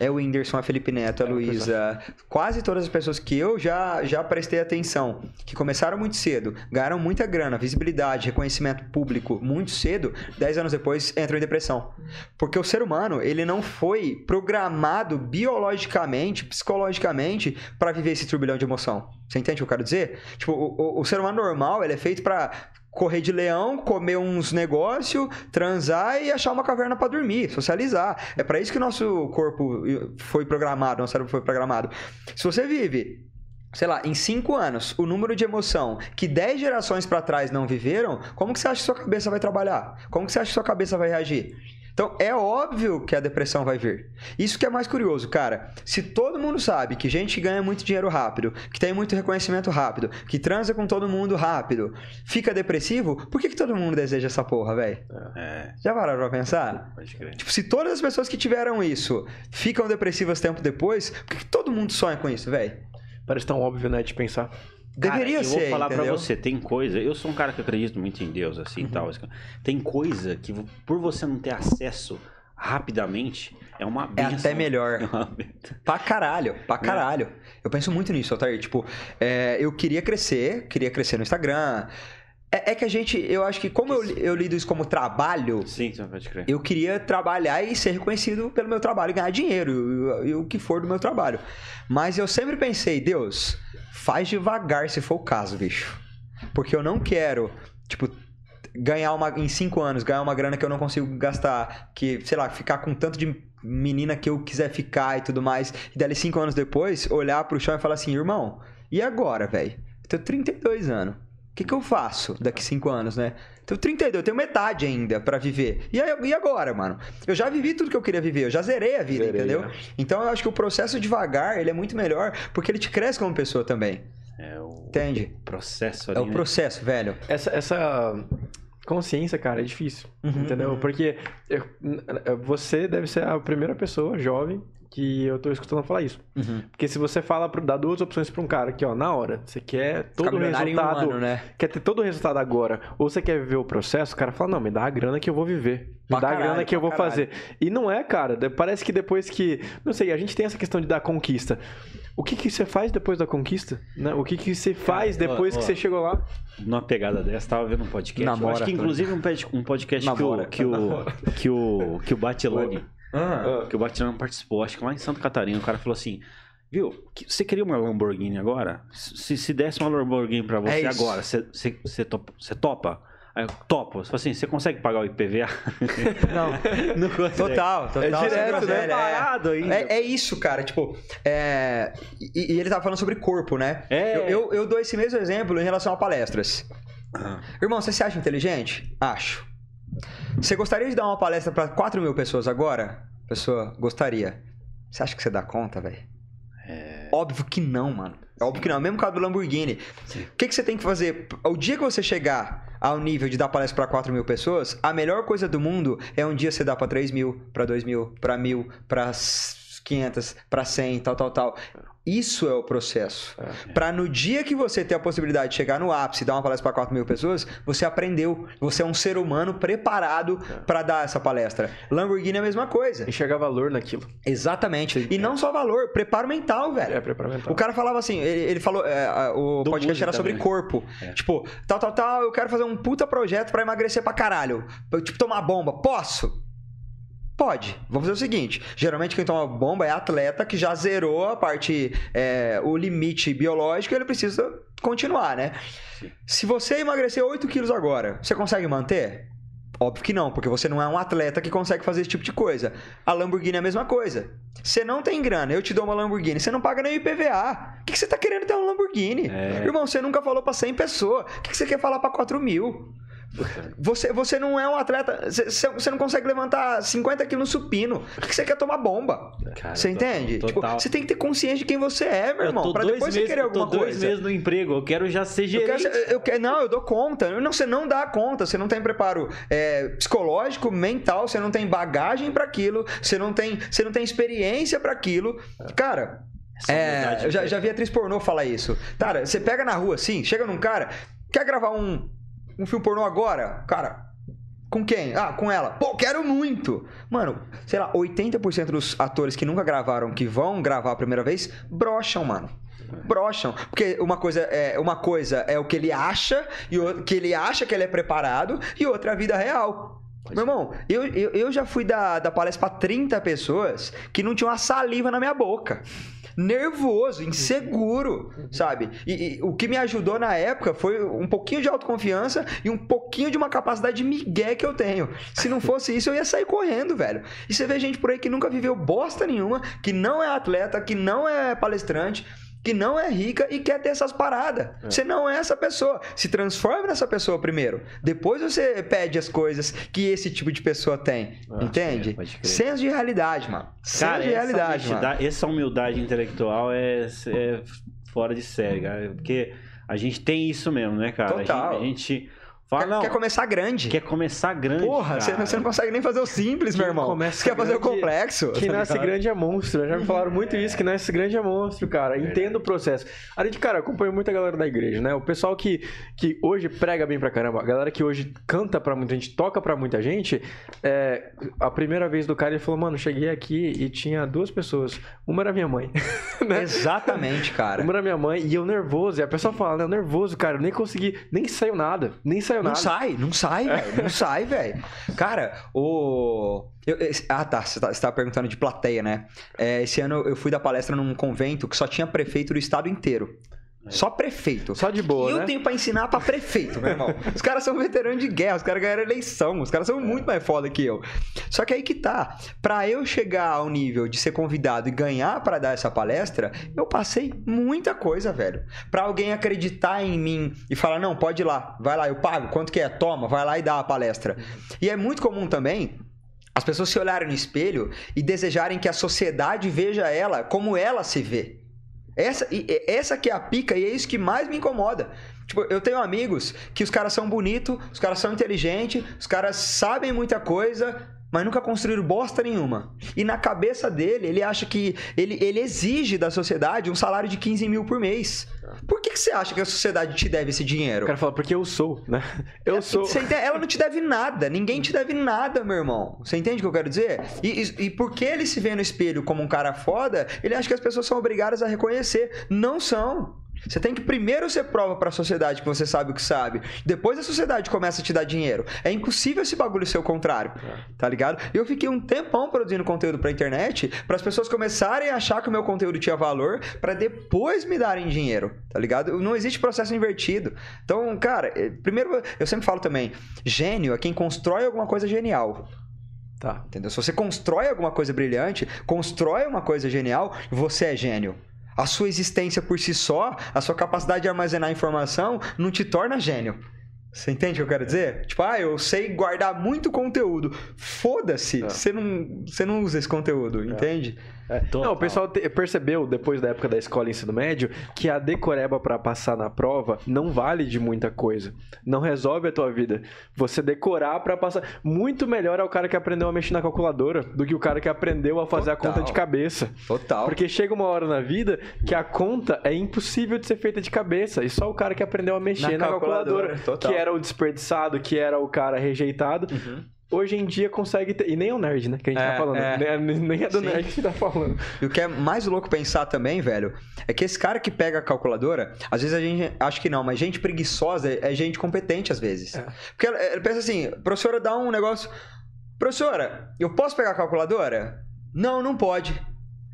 é o Whindersson, a Felipe Neto, a é, Luísa, quase todas as pessoas que eu já, já prestei atenção, que começaram muito cedo, ganharam muita grana, visibilidade, reconhecimento público muito cedo, 10 anos depois entram em depressão. Porque o ser humano, ele não foi programado biologicamente, psicologicamente, para viver esse turbilhão de emoção. Você entende o que eu quero dizer? Tipo, o, o, o ser humano normal, ele é feito para correr de leão, comer uns negócios, transar e achar uma caverna para dormir, socializar. É para isso que o nosso corpo foi programado, nosso cérebro foi programado. Se você vive sei lá, em cinco anos, o número de emoção que dez gerações para trás não viveram, como que você acha que sua cabeça vai trabalhar? Como que você acha que sua cabeça vai reagir? Então é óbvio que a depressão vai vir. Isso que é mais curioso, cara. Se todo mundo sabe que gente ganha muito dinheiro rápido, que tem muito reconhecimento rápido, que transa com todo mundo rápido, fica depressivo, por que, que todo mundo deseja essa porra, velho? É. Já pararam pra pensar? Pode crer. Tipo, se todas as pessoas que tiveram isso ficam depressivas tempo depois, por que, que todo mundo sonha com isso, velho? Parece tão óbvio, né, de pensar. Deveria cara, ser. Eu vou falar pra você, tem coisa. Eu sou um cara que acredito muito em Deus, assim uhum. tal. Tem coisa que, por você não ter acesso rapidamente, é uma benção. É até melhor. É pra caralho, pra né? caralho. É. Eu penso muito nisso, Altair. Tipo, é, eu queria crescer, queria crescer no Instagram. É, é, que a gente, eu acho que como eu, eu lido isso como trabalho, Sim, pode crer. eu queria trabalhar e ser reconhecido pelo meu trabalho e ganhar dinheiro e o que for do meu trabalho. Mas eu sempre pensei, Deus, faz devagar se for o caso, bicho. Porque eu não quero, tipo, ganhar uma. Em cinco anos, ganhar uma grana que eu não consigo gastar. Que, sei lá, ficar com tanto de menina que eu quiser ficar e tudo mais. E dali cinco anos depois, olhar pro chão e falar assim, irmão, e agora, velho? Eu tenho 32 anos. O que, que eu faço daqui cinco anos, né? Tenho 32, eu tenho metade ainda para viver. E, aí, e agora, mano? Eu já vivi tudo que eu queria viver, eu já zerei a vida, zerei, entendeu? Né? Então eu acho que o processo devagar, ele é muito melhor, porque ele te cresce como pessoa também. É o Entende? processo ali, É o né? processo, velho. Essa, essa consciência, cara, é difícil. Uhum, entendeu? Uhum. Porque eu, você deve ser a primeira pessoa jovem que eu tô escutando falar isso. Uhum. Porque se você fala, dá duas opções para um cara que, ó, na hora, você quer todo o resultado, um ano, né? quer ter todo o resultado agora, ou você quer viver o processo, o cara fala, não, me dá a grana que eu vou viver. Me pra dá caralho, a grana que eu vou caralho. fazer. E não é, cara. Parece que depois que. Não sei, a gente tem essa questão de dar conquista. O que, que você faz depois da conquista? Né? O que, que você faz cara, depois ó, ó, que você chegou lá? Numa pegada dessa, tava vendo um podcast. Namora, acho que inclusive um podcast Namora, que, o, que, o, que o que o Batilani ah. Que o Batilano participou, acho que lá em Santa Catarina. O cara falou assim: Viu, você queria uma Lamborghini agora? Se, se desse uma Lamborghini pra você é agora, você, você, você, topa, você topa? Aí eu topo. Você assim, você consegue pagar o IPVA? Não. não consegue. Total, total. É direto, né? Parado ainda. É, é, isso, cara. Tipo, é... E, e, ele tava falando sobre corpo, né? É. Eu, eu, eu, dou esse mesmo exemplo em relação a palestras. Ah. Irmão, você se acha inteligente? Acho. Você gostaria de dar uma palestra para 4 mil pessoas agora? Pessoa, gostaria. Você acha que você dá conta, velho? É... Óbvio que não, mano. Sim. Óbvio que não. Mesmo caso do Lamborghini. O que, que você tem que fazer? O dia que você chegar ao nível de dar palestra para 4 mil pessoas, a melhor coisa do mundo é um dia você dar para 3 mil, para 2 mil, para mil, para 500, para 100, tal, tal, tal. Isso é o processo. É. Para no dia que você ter a possibilidade de chegar no ápice e dar uma palestra para 4 mil pessoas, você aprendeu. Você é um ser humano preparado é. para dar essa palestra. Lamborghini é a mesma coisa. Enxergar valor naquilo. Exatamente. E é. não só valor, preparo mental, velho. É, preparo mental. O cara falava assim, ele, ele falou, é, o Do podcast era sobre corpo. É. Tipo, tal, tal, tal, eu quero fazer um puta projeto para emagrecer pra caralho. Tipo, tomar bomba. Posso? Pode. Vamos fazer o seguinte: geralmente quem toma bomba é atleta que já zerou a parte, é, o limite biológico, ele precisa continuar, né? Sim. Se você emagrecer 8 quilos agora, você consegue manter? Óbvio que não, porque você não é um atleta que consegue fazer esse tipo de coisa. A Lamborghini é a mesma coisa. Você não tem grana, eu te dou uma Lamborghini, você não paga nem IPVA. O que, você tá querendo ter uma Lamborghini? É. Irmão, você nunca falou para 100 pessoas. O que, você quer falar para 4 mil? Você, você não é um atleta. Você, você não consegue levantar 50 quilos no supino. Porque você quer tomar bomba. Cara, você entende? Tipo, você tem que ter consciência de quem você é, meu irmão. Pra depois meses, você querer alguma tô coisa. dois meses no emprego. Eu quero já ser gerente. Eu quero, eu quero, não, eu dou conta. Não, você não dá conta. Você não tem preparo é, psicológico, mental. Você não tem bagagem para aquilo. Você não tem, você não tem experiência para aquilo. Cara. É, eu já, já vi atriz pornô falar isso. Cara, você pega na rua assim, chega num cara, quer gravar um, um filme pornô agora, cara, com quem? Ah, com ela. Pô, quero muito. Mano, sei lá, 80% dos atores que nunca gravaram, que vão gravar a primeira vez, brocham, mano. Brocham. Porque uma coisa é, uma coisa é o que ele acha, e o, que ele acha que ele é preparado, e outra é a vida real. Meu irmão, eu, eu, eu já fui da, da palestra para 30 pessoas que não tinham uma saliva na minha boca nervoso, inseguro, sabe? E, e, o que me ajudou na época foi um pouquinho de autoconfiança e um pouquinho de uma capacidade de migué que eu tenho. Se não fosse isso, eu ia sair correndo, velho. E você vê gente por aí que nunca viveu bosta nenhuma, que não é atleta, que não é palestrante que não é rica e quer ter essas paradas. É. Você não é essa pessoa. Se transforme nessa pessoa primeiro. Depois você pede as coisas que esse tipo de pessoa tem. Ah, entende? É, Senso de realidade, mano. Senso de realidade, essa, mano. Essa humildade intelectual é, é fora de série, cara. Porque a gente tem isso mesmo, né, cara? Total. a gente, a gente Fala, quer, quer, começar grande. Quer começar grande. Porra, você, você, não consegue nem fazer o simples, meu irmão. Você quer fazer o complexo. Quem tá nasce grande é monstro. Já me falaram muito isso, que nasce grande é monstro, cara. Entendo o processo. Além de, cara, acompanho muita galera da igreja, né? O pessoal que, que hoje prega bem pra caramba, a galera que hoje canta pra muita gente, toca pra muita gente, é, a primeira vez do cara ele falou, mano, cheguei aqui e tinha duas pessoas. Uma era minha mãe. né? Exatamente, cara. Uma era minha mãe e eu nervoso. E a pessoa fala, né? Nervoso, cara, eu nem consegui, nem saiu nada. Nem saiu não nada. Não sai, não sai, velho. Não sai, velho. Cara, o. Eu, ah, tá. Você tá, tá, perguntando de plateia, né? É, esse ano eu fui dar palestra num convento que só tinha prefeito do estado inteiro. É. Só prefeito. Só de boa. E né? eu tenho pra ensinar pra prefeito, meu irmão. Os caras são veteranos de guerra, os caras ganharam eleição, os caras são muito mais foda que eu. Só que aí que tá. Pra eu chegar ao nível de ser convidado e ganhar para dar essa palestra, eu passei muita coisa, velho. Pra alguém acreditar em mim e falar: não, pode ir lá, vai lá, eu pago, quanto que é? Toma, vai lá e dá a palestra. E é muito comum também as pessoas se olharem no espelho e desejarem que a sociedade veja ela como ela se vê. Essa, essa que é a pica e é isso que mais me incomoda. Tipo, eu tenho amigos que os caras são bonitos, os caras são inteligentes, os caras sabem muita coisa, mas nunca construíram bosta nenhuma. E na cabeça dele, ele acha que ele, ele exige da sociedade um salário de 15 mil por mês. Por que, que você acha que a sociedade te deve esse dinheiro? O cara fala, porque eu sou, né? Eu É, sou. entende? Ela não te deve nada, ninguém te deve nada, meu irmão. Você entende o que eu quero dizer? E, e, e porque ele se vê no espelho como um cara foda, ele acha que as pessoas são obrigadas a reconhecer. Não são. Você tem que primeiro ser prova pra sociedade que você sabe o que sabe. Depois a sociedade começa a te dar dinheiro. É impossível esse bagulho ser o contrário. Tá ligado? Eu fiquei um tempão produzindo conteúdo pra internet para as pessoas começarem a achar que o meu conteúdo tinha valor pra depois me darem dinheiro. Tá ligado? Não existe processo invertido. Então, cara, eh, primeiro eu sempre falo também, gênio é quem constrói alguma coisa genial. Tá. Entendeu? Se você constrói alguma coisa brilhante, constrói uma coisa genial, você é gênio. A sua existência por si só, a sua capacidade de armazenar informação, não te torna gênio. Você entende o que eu quero dizer? Tipo, ah, eu sei guardar muito conteúdo. Foda-se, É. você, não, você não usa esse conteúdo, entende? É. Não, o pessoal te- percebeu, depois da época da escola e ensino médio, que a decoreba pra passar na prova não vale de muita coisa. Não resolve a tua vida. Você decorar pra passar. Muito melhor é o cara que aprendeu a mexer na calculadora do que o cara que aprendeu a fazer a Total. conta de cabeça. Total. Porque chega uma hora na vida que a conta é impossível de ser feita de cabeça. E só o cara que aprendeu a mexer Na na, calculadora, calculadora, que era o desperdiçado, que era o cara rejeitado, hoje em dia consegue ter. E nem é o nerd, né? Que a gente É, tá falando. é. Nem, nem é do Sim. nerd que tá falando. E o que é mais louco pensar também, velho, é que esse cara que pega a calculadora, às vezes a gente acha que não, mas gente preguiçosa é gente competente às vezes. É. Porque ela, ela pensa assim, professora dá um negócio. Professora, eu posso pegar a calculadora? Não, não pode.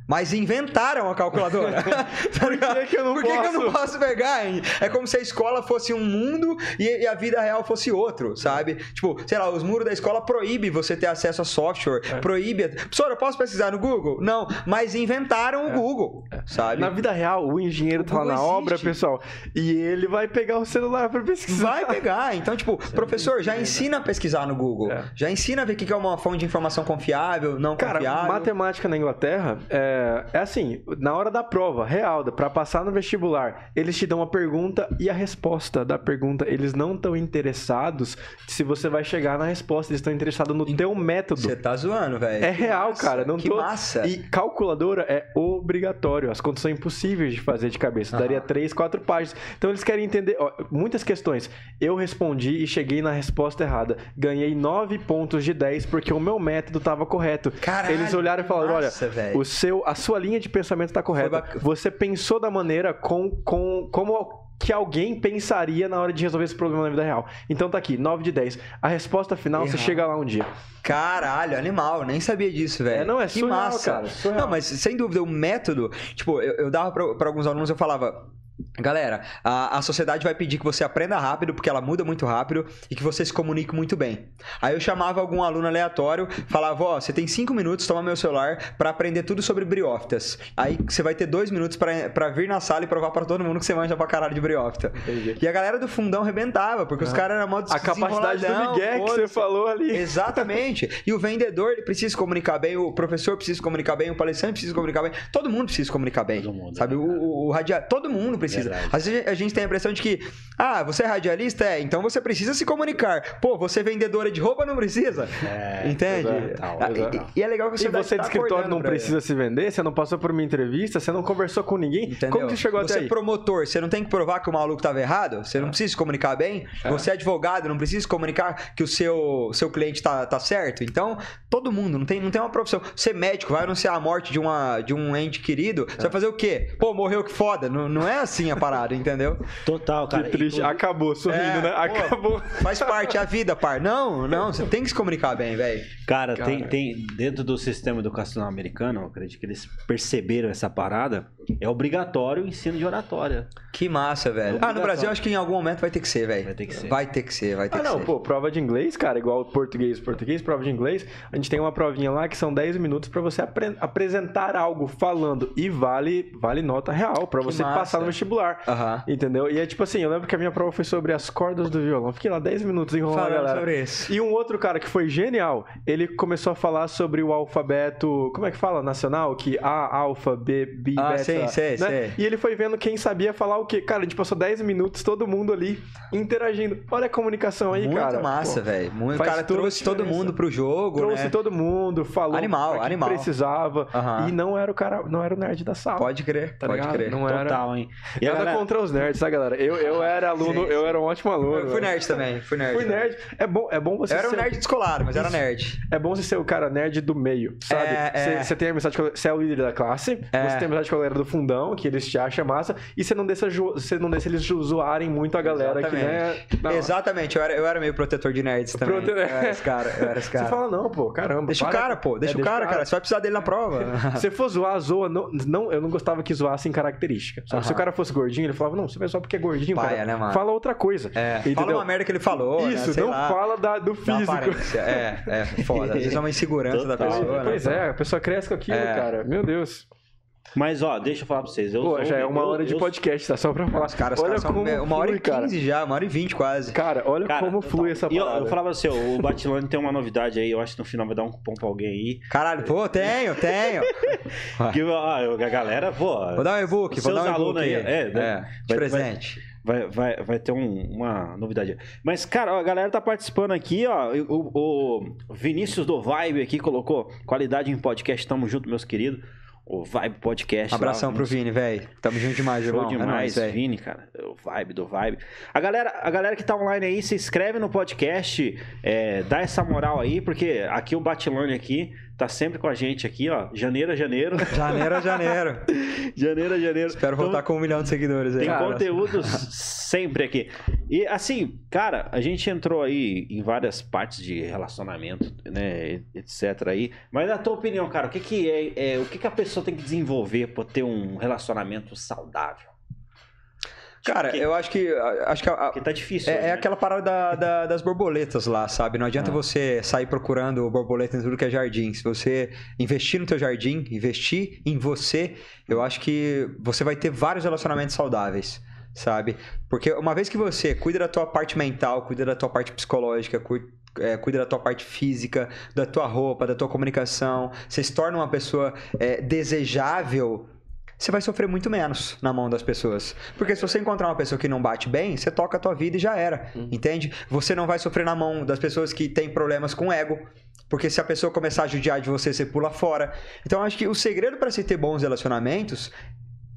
Mas inventaram a calculadora. Tá ligado? que que eu não Por que, que eu não posso? posso pegar, hein? É como se a escola fosse um mundo e, e a vida real fosse outro, sabe? Tipo, sei lá, os muros da escola proíbem você ter acesso a software. É. Proíbe. Professora, eu posso pesquisar no Google? Não, mas inventaram o Google, sabe? É. Na vida real, o engenheiro O tá lá na existe. obra, pessoal, e ele vai pegar o celular pra pesquisar. Vai pegar. Então, tipo, professor, já ensina a pesquisar no Google. É. Já ensina a ver o que que é uma fonte de informação confiável, não Cara, confiável. matemática na Inglaterra é, é assim, na hora da prova, real, pra passar no vestibular, eles te dão a pergunta e a resposta da pergunta. Eles não estão interessados se você vai chegar na resposta, eles estão interessados no teu método. Você tá zoando, velho. É Que real, massa, cara. Não que tô... massa. E calculadora é obrigatório. As contas são impossíveis de fazer de cabeça. Aham. Daria três, quatro páginas. Então eles querem entender. ó, muitas questões. Eu respondi e cheguei na resposta errada. Ganhei nove pontos de 10 porque o meu método estava correto. Caralho, eles olharam e falaram: massa, olha, velho. o seu, a sua linha de pensamento está correta. Você pensou da maneira com, com como que alguém pensaria na hora de resolver esse problema na vida real. Então tá aqui, 9 de 10. A resposta final, você Errado. chega lá um dia. Caralho, animal, nem sabia disso, velho. É, não, é que surreal, massa. cara, surreal. Não, mas sem dúvida, o método, tipo, eu, eu dava pra, pra alguns alunos, eu falava. Galera, a, a sociedade vai pedir que você aprenda rápido, porque ela muda muito rápido, e que você se comunique muito bem. Aí eu chamava algum aluno aleatório, falava, ó, você tem cinco minutos, toma meu celular, pra aprender tudo sobre briófitas. Aí você vai ter dois minutos pra, pra vir na sala e provar pra todo mundo que você manja pra caralho de briófita. Entendi. E a galera do fundão rebentava, porque os caras eram modo A capacidade do Miguel que você falou ali. Exatamente. E o vendedor ele precisa se comunicar bem, o professor precisa se comunicar bem, o palestrante precisa se comunicar bem, todo mundo precisa se comunicar bem. Todo mundo, sabe? é o, o, o radia... Todo mundo precisa. Verdade. Às vezes a gente tem a impressão de que, ah, você é radialista? É, então você precisa se comunicar. Pô, você é vendedora de roupa? Não precisa. É, Entende? exato, Ah, exato. E, e é legal que Se você tá de escritório não precisa se vender, você não passou por uma entrevista, você não conversou com ninguém, Entendeu? como que você chegou você até é aí? promotor, você não tem que provar que o maluco estava errado? Você não precisa se comunicar bem? Você é advogado, não precisa se comunicar que o seu, seu cliente tá, tá certo? Então, todo mundo, não tem, não tem uma profissão. Você é médico, vai anunciar a morte de, uma, de um ente querido, você vai fazer o quê? Pô, morreu, que foda. Não, não é assim a parada, entendeu? Total, cara. Que triste. Acabou, sorrindo, É, né? pô. Acabou. Faz parte, é a vida, par. Não, não, você tem que se comunicar bem, velho. Cara, Cara. Tem, tem dentro do sistema educacional americano, eu acredito que eles perceberam essa parada, é obrigatório o ensino de oratória. Que massa, velho. Ah, no. Brasil, acho que em algum momento vai ter que ser, velho. Vai ter que ser. Vai ter que ser, vai ter Ah, que não, ser. pô, prova de inglês, cara, igual português, português, prova de inglês. A gente tem uma provinha lá que são 10 minutos pra você apre- apresentar algo falando e vale vale nota real pra você massa. passar no vestibular. Aham. Entendeu? E é tipo assim, eu lembro que a minha prova foi sobre as cordas do violão. Fiquei lá 10 minutos enrolando a Falando galera. sobre isso. E um outro cara que foi genial, ele começou a falar sobre o alfabeto, como é que fala? Nacional? Que A, alfa, B, B, Ah, beta. sei, sei, né? sei. E ele foi vendo quem sabia falar o quê. Cara, a gente passou 10 minutos, todo mundo ali interagindo. Olha a comunicação aí, Muito cara. massa, Pô, velho. Muito- O cara trouxe todo diferença. mundo pro jogo, Trouxe né? todo mundo, falou Animal, animal. precisava. Aham. E não era o cara, não era o nerd da sala. Pode crer, tá pode ligado? crer. Não era. Total, hein? E a Nada galera- contra os nerds, tá, galera? Eu, eu era aluno, Sim, eu era um ótimo aluno. Eu fui velho. nerd também, fui nerd. Fui também. nerd. É bom, é bom você Eu era um nerd descolado, mas era nerd. É bom você ser o cara nerd do meio, sabe? É, Você é. você tem amizade com você é o líder da classe, É. você tem amizade com a galera do fundão, que eles te acham massa, e você não deixa, você não deixa eles zoarem muito a galera que, né? Não. Exatamente, eu era, eu era meio protetor de nerds também. Prote- Eu era esse cara, eu era esse Você cara. fala, não, pô, caramba. Deixa o para- cara, pô, deixa É, o cara, cara. Você vai precisar dele na prova. Se for zoar, zoa. Não, não, eu não gostava que zoassem característica. sabe? Se o cara fosse gordinho, ele falava, não, você vai só porque é gordinho, Paia, cara. né, mano? Fala outra coisa. É, entendeu? fala uma merda que ele falou, né? Isso, Sei não lá, fala da- do da físico. aparência. É, é, foda. Às vezes é uma insegurança da pessoa, né? Pois é, a pessoa cresce com aquilo, É. cara. Meu Deus. Mas, ó, deixa eu falar pra vocês. Eu Pô, já é uma eu- hora de eu- podcast, tá? Só pra falar. Os caras, olha caras são como uma hora e cara. quinze já, uma hora e vinte quase. Cara, olha Cara, como flui essa E eu, parada. eu falava assim, ó, o Batilone tem uma novidade aí, eu acho que no final vai dar um cupom pra alguém aí. Caralho, pô, tenho, tenho. Que, ah, a galera, pô. Vou dar um e-book, vou dar um e-book aí, aí. é, né? É, de Vai- presente. Vai, vai, vai ter um- uma novidade. aí. Mas, cara, ó, a galera tá participando aqui, ó. O, o Vinícius do Vibe aqui colocou qualidade em podcast. Tamo junto, meus queridos. O Vibe Podcast. lá, Abração pro nosso- Vini, velho. Tamo junto demais, Show irmão. É demais, nóis, velho. Vini, cara. O vibe do vibe. A galera, a galera que tá online aí, se inscreve no podcast, é, dá essa moral aí, porque aqui o Batilone aqui tá sempre com a gente aqui, ó. Janeiro a janeiro. Janeiro a janeiro. janeiro a janeiro. Espero Então, voltar com um milhão de seguidores aí. Tem Cara, conteúdos sempre aqui. E assim, cara, a gente entrou aí em várias partes de relacionamento, né, etc aí. Mas na tua opinião, cara, o que que é, é- o que que a pessoa tem que desenvolver para ter um relacionamento saudável? Cara, Que- eu acho que. Acho que a- Porque tá difícil. É, hoje, é né? aquela parada da- da- das borboletas lá, sabe? Não adianta Ah. você sair procurando borboleta em tudo que é jardim. Se você investir no teu jardim, investir em você, eu acho que você vai ter vários relacionamentos saudáveis, sabe? Porque uma vez que você cuida da tua parte mental, cuida da tua parte psicológica, cu- é, cuida da tua parte física, da tua roupa, da tua comunicação, você se torna uma pessoa é, desejável você vai sofrer muito menos na mão das pessoas. Porque se você encontrar uma pessoa que não bate bem, você toca a tua vida e já era. Entende? Você não vai sofrer na mão das pessoas que têm problemas com ego. Porque se a pessoa começar a judiar de você, você pula fora. Então, eu acho que o segredo para se ter bons relacionamentos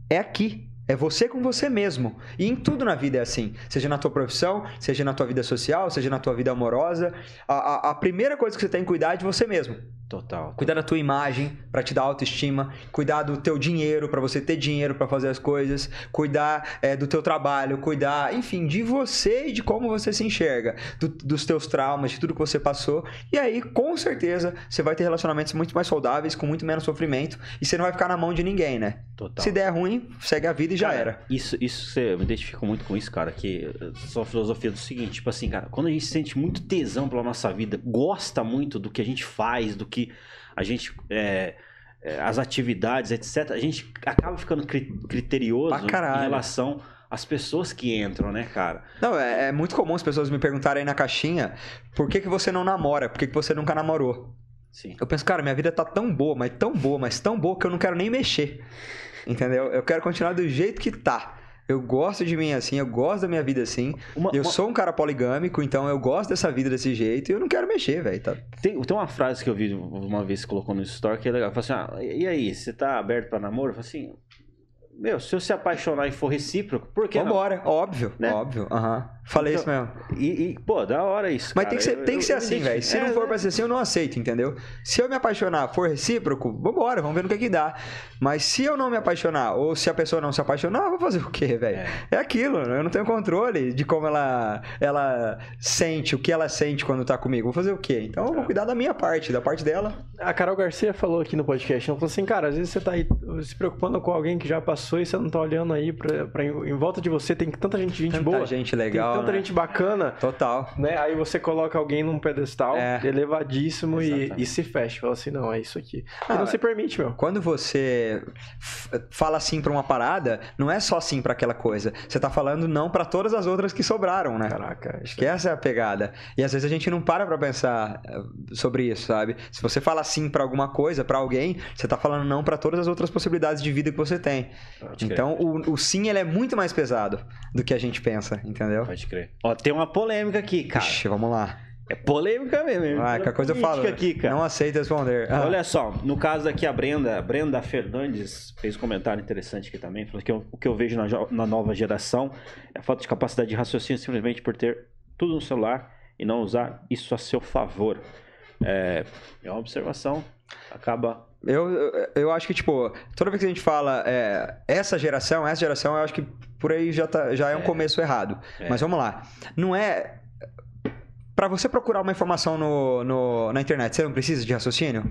é aqui. É você com você mesmo. E em tudo na vida é assim. Seja na tua profissão, seja na tua vida social, seja na tua vida amorosa. A, a- a primeira coisa que você tem que cuidar é de você mesmo. Total. Cuidar da tua imagem para te dar autoestima, cuidar do teu dinheiro para você ter dinheiro para fazer as coisas, cuidar é, do teu trabalho, cuidar, enfim, de você e de como você se enxerga, do- dos teus traumas, de tudo que você passou. E aí, com certeza, você vai ter relacionamentos muito mais saudáveis, com muito menos sofrimento, e você não vai ficar na mão de ninguém, né? Total. Se der ruim, segue a vida e já Cara, era. Isso, isso você eu me identifico muito com isso, cara. Que eh, sua filosofia do seguinte, tipo assim, cara, quando a gente sente muito tesão pela nossa vida, gosta muito do que a gente faz, do que a gente. é, é, as atividades, etc., a gente acaba ficando cri- criterioso em relação às pessoas que entram, né, cara? Não, é, é muito comum as pessoas me perguntarem aí na caixinha por que, que você não namora, por que, que você nunca namorou. Sim. Eu penso, cara, minha vida tá tão boa, mas tão boa, mas tão boa que eu não quero nem mexer. Entendeu? Eu quero continuar do jeito que tá. Eu gosto de mim assim, eu gosto da minha vida assim. Uma- eu uma- sou um cara poligâmico, então eu gosto dessa vida desse jeito e eu não quero mexer, velho. Tá? Tem, tem uma frase que eu vi uma vez que colocou no story que é legal. Fala assim: ah, e aí, você tá aberto pra namoro? Eu falo assim: meu, se eu se apaixonar e for recíproco, por que não? Vambora, óbvio, Né? óbvio. Aham. Falei Então, isso mesmo. E, e, pô, da hora isso. Mas cara. tem que ser, Eu- tem que ser eu assim, velho. Se identifico. não É, for né? pra ser assim, eu não aceito, entendeu? Se eu me apaixonar for recíproco, vambora, vamos ver no que que dá. Mas se eu não me apaixonar, ou se a pessoa não se apaixonar, eu vou fazer o quê, velho? É. aquilo, eu não tenho controle de como ela, ela sente, o que ela sente quando tá comigo. Vou fazer o quê? Então eu vou cuidar da minha parte, da parte dela. A Carol Garcia falou aqui no podcast, ela falou assim, cara, às vezes você tá aí se preocupando com alguém que já passou e você não tá olhando aí pra, pra em, volta de você, tem tanta gente, gente Tanta boa. gente legal, tanta né? gente bacana, Total. né? Aí você coloca alguém num pedestal É. elevadíssimo e, e se fecha. Fala assim, não, é isso aqui. Ah, não se permite, meu. Quando você fala sim pra uma parada, não é só sim pra aquela coisa. Você tá falando não pra todas as outras que sobraram, né? Caraca, Acho que essa é a pegada. E às vezes a gente não para pra pensar eh, sobre isso, sabe? Se você fala sim pra alguma coisa, pra alguém, você tá falando não pra todas as outras possibilidades de vida que você tem. Pode. Então, o, o sim ele é muito mais pesado do que a gente pensa, entendeu? Pode crer. Ó, tem uma polêmica aqui, cara. Ixi, vamos lá. É polêmica mesmo. hein? Vai, qualquer coisa eu falo. Aqui, cara. Não aceito responder. Ah, Olha só, no caso aqui a Brenda, Brenda Fernandes fez um comentário interessante aqui também, falou que eu- o que eu vejo na, na nova geração é a falta de capacidade de raciocínio simplesmente por ter tudo no celular e não usar isso a seu favor. É, é uma observação, acaba Eu, eu, eu acho que, tipo, toda vez que a gente fala é, essa geração, essa geração, eu acho que por aí já, tá, já é um começo errado. É. Mas vamos lá. Não é. Pra você procurar uma informação no, no- na internet, você não precisa de raciocínio?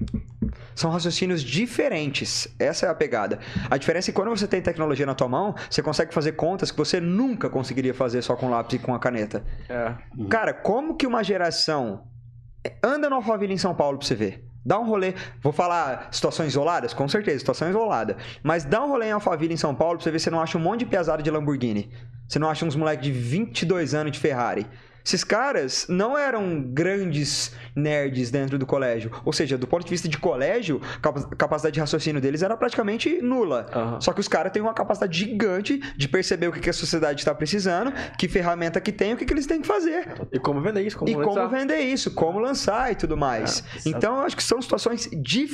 São raciocínios diferentes. Essa é a pegada. A diferença é que quando você tem tecnologia na tua mão, você consegue fazer contas que você nunca conseguiria fazer só com lápis e com a caneta. É. Cara, como que uma geração anda no Alphaville em São Paulo pra você ver? Dá um rolê, vou falar situações isoladas? Com certeza, situação isolada. Mas dá um rolê em Alphaville em São Paulo pra você ver se você não acha um monte de pesada de Lamborghini. Você não acha uns moleques de 22 anos de Ferrari. Esses caras não eram grandes nerds dentro do colégio. Ou seja, do ponto de vista de colégio, capa- capacidade de raciocínio deles era praticamente nula. Aham. Só que os caras têm uma capacidade gigante de perceber o que que a sociedade está precisando, que ferramenta que tem, o que, que eles têm que fazer. E como vender isso? Como E como monetizar? vender isso, como lançar e tudo mais. É, então, eu acho que são situações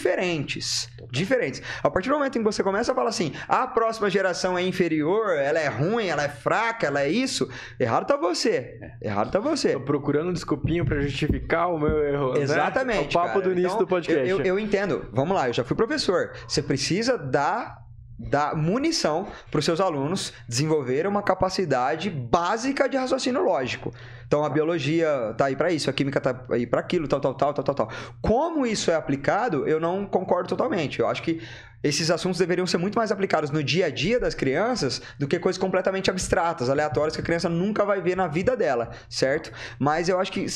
diferentes. Diferentes. A partir do momento em que você começa a falar assim, a próxima geração é inferior, ela é ruim, ela é fraca, ela é isso, errado tá você. Errado tá você. Tô procurando um desculpinho pra justificar o meu erro. né? Exatamente. É o papo cara. do início Então, do podcast. Eu, eu- eu entendo. Vamos lá, eu já fui professor. Você precisa dar, dar munição para os seus alunos desenvolver uma capacidade básica de raciocínio lógico. Então a biologia tá aí para isso, a química tá aí para aquilo, tal, tal, tal, tal, tal, tal. Como isso é aplicado, eu não concordo totalmente. Eu acho que esses assuntos deveriam ser muito mais aplicados no dia a dia das crianças do que coisas completamente abstratas, aleatórias que a criança nunca vai ver na vida dela, certo? Mas eu acho que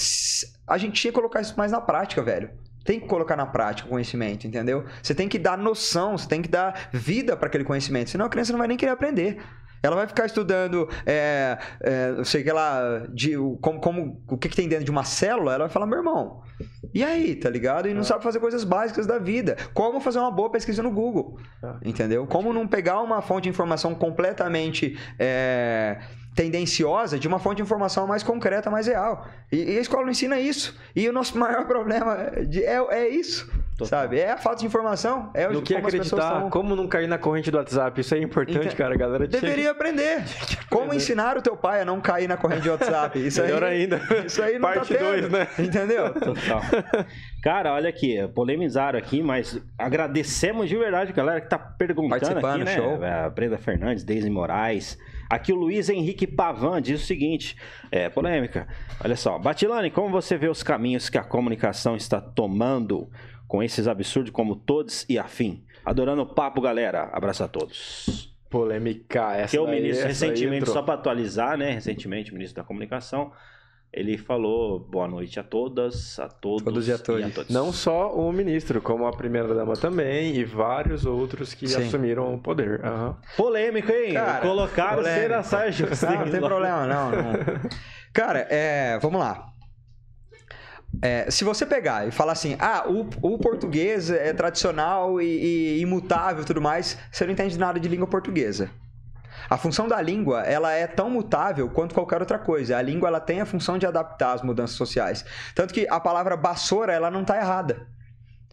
a gente tinha que colocar isso mais na prática, velho. Tem que colocar na prática o conhecimento, entendeu? Você tem que dar noção, você tem que dar vida para aquele conhecimento, senão a criança não vai nem querer aprender. Ela vai ficar estudando, é, é, sei que ela, de, o- como, como, o que, que tem dentro de uma célula, ela vai falar, meu irmão, e aí, tá ligado? E não sabe fazer coisas básicas da vida. Como fazer uma boa pesquisa no Google, Ah. entendeu? Como não pegar uma fonte de informação completamente é, tendenciosa de uma fonte de informação mais concreta, mais real. E, e a escola não ensina isso. E o nosso maior problema é, é, é isso, Sabe? É a falta de informação. É o- No que como acreditar, tão- como não cair na corrente do WhatsApp. Isso é importante, Ente- cara. A galera tinha Deveria aprender. Como ensinar o teu pai a não cair na corrente de WhatsApp. Isso aí, Melhor ainda. Isso aí não Parte tá tendo, dois, né? Entendeu? Total. Cara, olha aqui, polemizaram aqui, mas agradecemos de verdade a galera que tá perguntando Participando, aqui, né? show. A Brenda Fernandes, Deise Moraes. Aqui o Luiz Henrique Pavan diz o seguinte: é, polêmica. Olha só, Batilane, como você vê os caminhos que a comunicação está tomando com esses absurdos como todos e afim? Adorando o papo, galera. Abraço a todos. Polêmica essa. Que o ministro, aí recentemente, só para atualizar, né? Recentemente, o ministro da Comunicação, ele falou boa noite a todas, a todos, Todos e a todos. todos. Não só o ministro, como a primeira-dama também e vários outros que Sim. assumiram o poder. Aham. Polêmico, hein? Cara, Colocaram polêmico. ser a saia justa. Não, não tem problema, não. não. Cara, é, vamos lá. É, se você pegar e falar assim, ah, o, o português é tradicional e, e imutável e tudo mais, você não entende nada de língua portuguesa. A função da língua, ela é tão mutável quanto qualquer outra coisa. A língua, ela tem a função de adaptar às mudanças sociais. Tanto que a palavra vassoura, ela não está errada.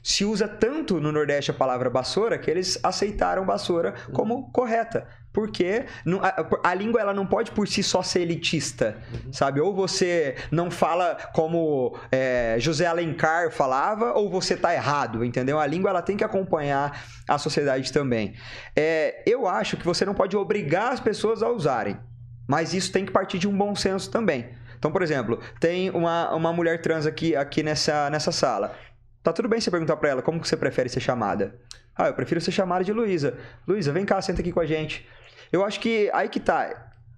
Se usa tanto no Nordeste a palavra vassoura que eles aceitaram vassoura como correta. Porque a, a língua ela não pode por si só ser elitista, sabe? Ou você não fala como é, José Alencar falava, ou você tá errado, entendeu? A língua ela tem que acompanhar a sociedade também. É, eu acho que você não pode obrigar as pessoas a usarem, mas isso tem que partir de um bom senso também. Então, por exemplo, tem uma, uma mulher trans aqui, aqui nessa, nessa sala. Tá tudo bem você perguntar pra ela como que você prefere ser chamada. Ah, eu prefiro ser chamada de Luísa. Luísa, vem cá, senta aqui com a gente. Eu acho que aí que tá.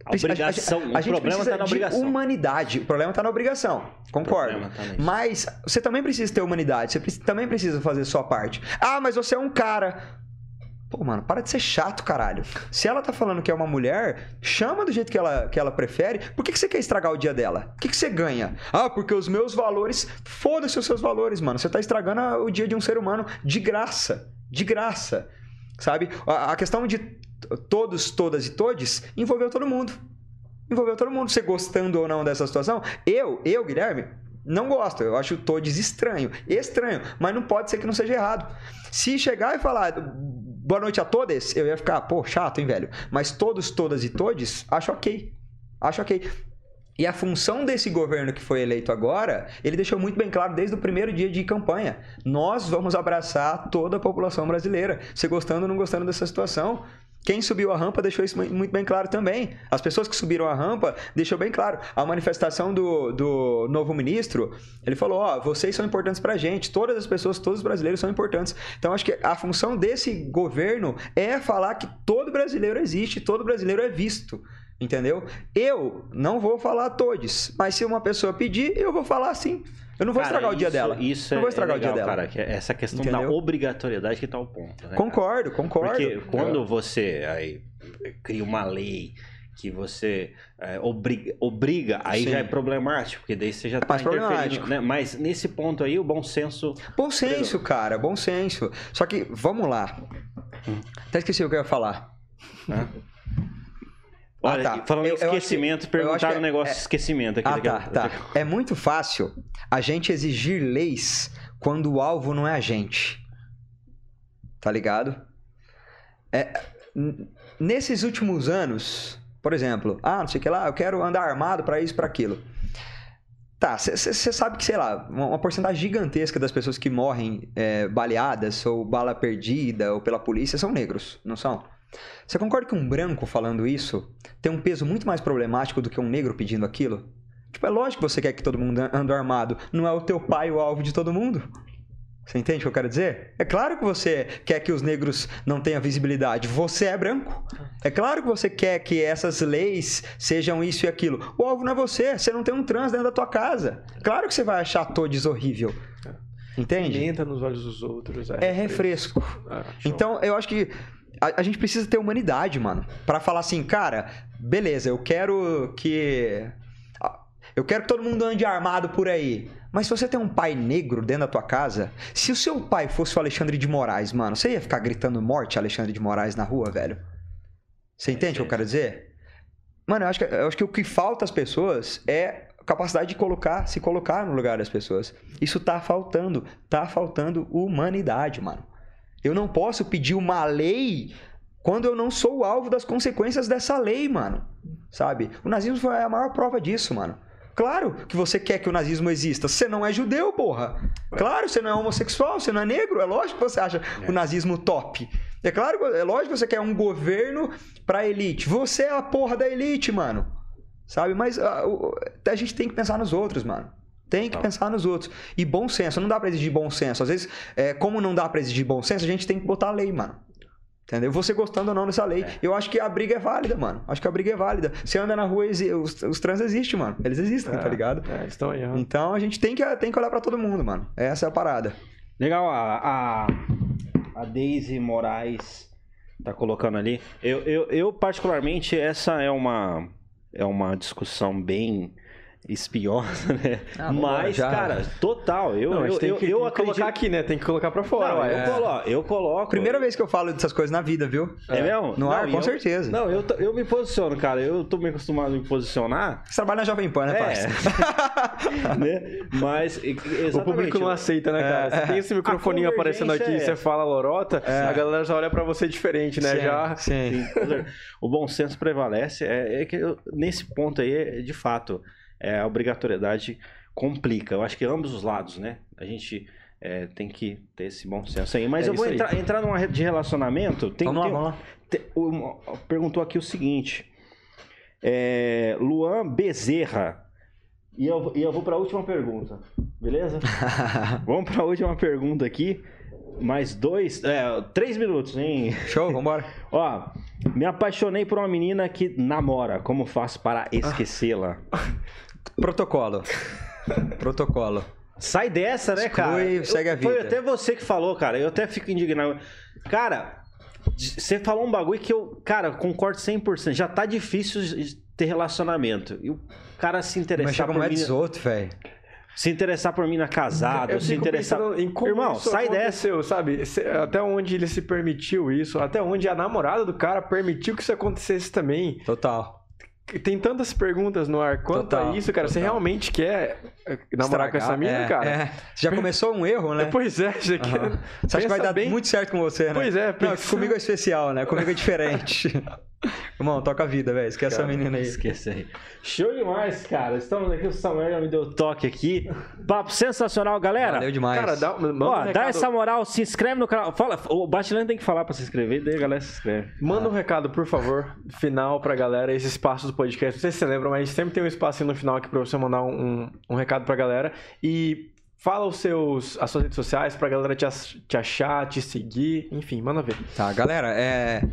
A obrigação, a, a, a, o problema está na obrigação. humanidade, o problema está na obrigação, concordo. Tá mas você também precisa ter humanidade, você também precisa fazer a sua parte. Ah, mas você é um cara. Pô, mano, para de ser chato, caralho. Se ela tá falando que é uma mulher, chama do jeito que ela, que ela prefere. Por que, que você quer estragar o dia dela? O que, que você ganha? Ah, porque os meus valores. Foda-se os seus valores, mano. Você tá estragando o dia de um ser humano de graça. De graça. Sabe? A, a questão de todos, todas e todes envolveu todo mundo. Envolveu todo mundo. Você gostando ou não dessa situação. Eu, eu, Guilherme, não gosto. Eu acho todes estranho. Estranho. Mas não pode ser que não seja errado. Se chegar e falar boa noite a todos, eu ia ficar, pô, chato, hein, velho? Mas todos, todas e todes, acho ok. Acho ok. E a função desse governo que foi eleito agora, ele deixou muito bem claro desde o primeiro dia de campanha. Nós vamos abraçar toda a população brasileira, se gostando ou não gostando dessa situação. Quem subiu a rampa deixou isso muito bem claro também. As pessoas que subiram a rampa deixou bem claro. A manifestação do, do novo ministro, ele falou: Ó, oh, vocês são importantes pra gente, todas as pessoas, todos os brasileiros são importantes. Então, acho que a função desse governo é falar que todo brasileiro existe, todo brasileiro é visto. Entendeu? Eu não vou falar todos, mas se uma pessoa pedir, eu vou falar sim. Eu não vou cara, estragar o dia dela. Isso não vou estragar é legal, o dia dela. Cara, essa questão Entendeu? da obrigatoriedade que tá o ponto. Né, concordo, concordo. Porque quando você aí, cria uma lei que você é, obriga, obriga, aí Sim. já é problemático, porque daí você já está é interferindo, né? Mas nesse ponto aí, o bom senso... Bom senso, cara, bom senso. Só que, vamos lá. Hum. Até esqueci o que eu ia falar. Hã? Olha, ah, tá. falando em esquecimento, perguntaram o um negócio de é... esquecimento aqui. Ah, tá, tá. É muito fácil a gente exigir leis quando o alvo não é a gente. Tá ligado? É, nesses últimos anos, por exemplo, ah, não sei o que lá, eu quero andar armado para isso, para aquilo. Tá, você sabe que, sei lá, uma porcentagem gigantesca das pessoas que morrem é, baleadas ou bala perdida ou pela polícia são negros, não são? Você concorda que um branco falando isso tem um peso muito mais problemático do que um negro pedindo aquilo? Tipo, é lógico que você quer que todo mundo ande armado. Não é o teu pai o alvo de todo mundo. Você entende o que eu quero dizer? É claro que você quer que os negros não tenham visibilidade. Você é branco. É claro que você quer que essas leis sejam isso e aquilo. O alvo não é você. Você não tem um trans dentro da tua casa. Claro que você vai achar todos horrível. Entende? Entra nos olhos dos outros. É, é refresco. Ah, então, eu acho que a, a, gente precisa ter humanidade, mano. para falar assim, cara, beleza, eu quero que. Eu quero que todo mundo ande armado por aí. Mas se você tem um pai negro dentro da tua casa, se o seu pai fosse o Alexandre de Moraes, mano, você ia ficar gritando morte Alexandre de Moraes na rua, velho? Você entende o que eu quero dizer? Mano, eu acho, que, eu acho que o que falta às pessoas é capacidade de colocar, se colocar no lugar das pessoas. Isso tá faltando. Tá faltando humanidade, mano. Eu não posso pedir uma lei quando eu não sou o alvo das consequências dessa lei, mano. Sabe? O nazismo foi a maior prova disso, mano. Claro que você quer que o nazismo exista. Você não é judeu, porra. Claro, você não é homossexual, você não é negro. É lógico que você acha é. o nazismo top. É claro, é lógico que você quer um governo pra elite. Você é a porra da elite, mano. Sabe? Mas a, a gente tem que pensar nos outros, mano. Tem que pensar nos outros. E bom senso, não dá pra exigir bom senso. Às vezes, é, como não dá pra exigir bom senso, a gente tem que botar a lei, mano. Entendeu? Você gostando ou não dessa lei. É. Eu acho que a briga é válida, mano. Acho que a briga é válida. Você anda na rua, os, os trans existem, mano. Eles existem, é, tá ligado? É, estão aí, Então a gente tem que, tem que olhar para todo mundo, mano. Essa é a parada. Legal, a, a, a Daisy Moraes tá colocando ali. Eu, eu, eu, particularmente, essa é uma, é uma discussão bem espinhosa, né? Ah, Mas, já... cara, total. Eu, não, eu, eu, que, eu acredito... colocar aqui, né? Tem que colocar pra fora. Não, eu, coloco, eu coloco. Primeira vez que eu falo dessas coisas na vida, viu? É, é mesmo? No não, ar, com certeza. Não, eu, eu me posiciono, cara. Eu tô me acostumado a me posicionar. Você trabalha na Jovem Pan, né, é. né? Mas, exatamente. O público não aceita, né, cara? É. Você tem esse microfoninho aparecendo aqui e é. você fala lorota, é. a galera já olha pra você diferente, né? Sim, já... sim. O bom senso prevalece. É, é que eu, nesse ponto aí, de fato é, a obrigatoriedade complica. Eu acho que ambos os lados, né? A gente é, tem que ter esse bom senso aí. Mas é eu vou entrar, entrar numa de relacionamento. Tem, vamos lá, vamos lá. Tem, uma, perguntou aqui o seguinte. É, Luan Bezerra. E eu, e eu vou para a última pergunta. Beleza? vamos para a última pergunta aqui. Mais dois. É, três minutos, hein? Show, vambora. Ó. Me apaixonei por uma menina que namora. Como faço para esquecê-la? Protocolo. Protocolo. Sai dessa, né, cara? Exclui, segue a Eu- Foi vida. até você que falou, cara. Eu até fico indignado. Cara, você falou um bagulho que eu, cara, concordo 100%. Já tá difícil ter relacionamento. E o cara se Mas interessar chega por como é mim, desoto, velho. se interessar por mim na casada, Eu se interessar em como Irmão, isso sai dessa. sabe? Até onde ele se permitiu isso, até onde a namorada do cara permitiu que isso acontecesse também. Total. Tem tantas perguntas no ar quanto Total, a isso, cara. Você total. realmente quer namorar com essa Estragar, mina, é, cara? é. Já começou um erro, né? Pois é, você quer... Aham. Você acha que vai dar bem. muito certo com você, né? Pois é, Não, pensa- comigo é especial, né? Comigo é diferente. Irmão, toca a vida, velho. Esquece essa menina aí. Esquece aí. Show demais, cara. Estamos aqui, o Samuel já me deu toque aqui. Papo sensacional, galera. Valeu demais. Cara, dá, manda Ó, um dá recado, essa moral, se inscreve no canal. Fala, o Batilante tem que falar pra se inscrever, daí a galera se inscreve. Manda um recado, por favor, final pra galera, esse espaço do podcast. Não sei se você lembra, mas sempre tem um espacinho no final aqui pra você mandar um, um, um recado pra galera. E fala os seus, as suas redes sociais pra galera te, ach- te achar, te seguir. Enfim, manda ver. Tá, galera, é.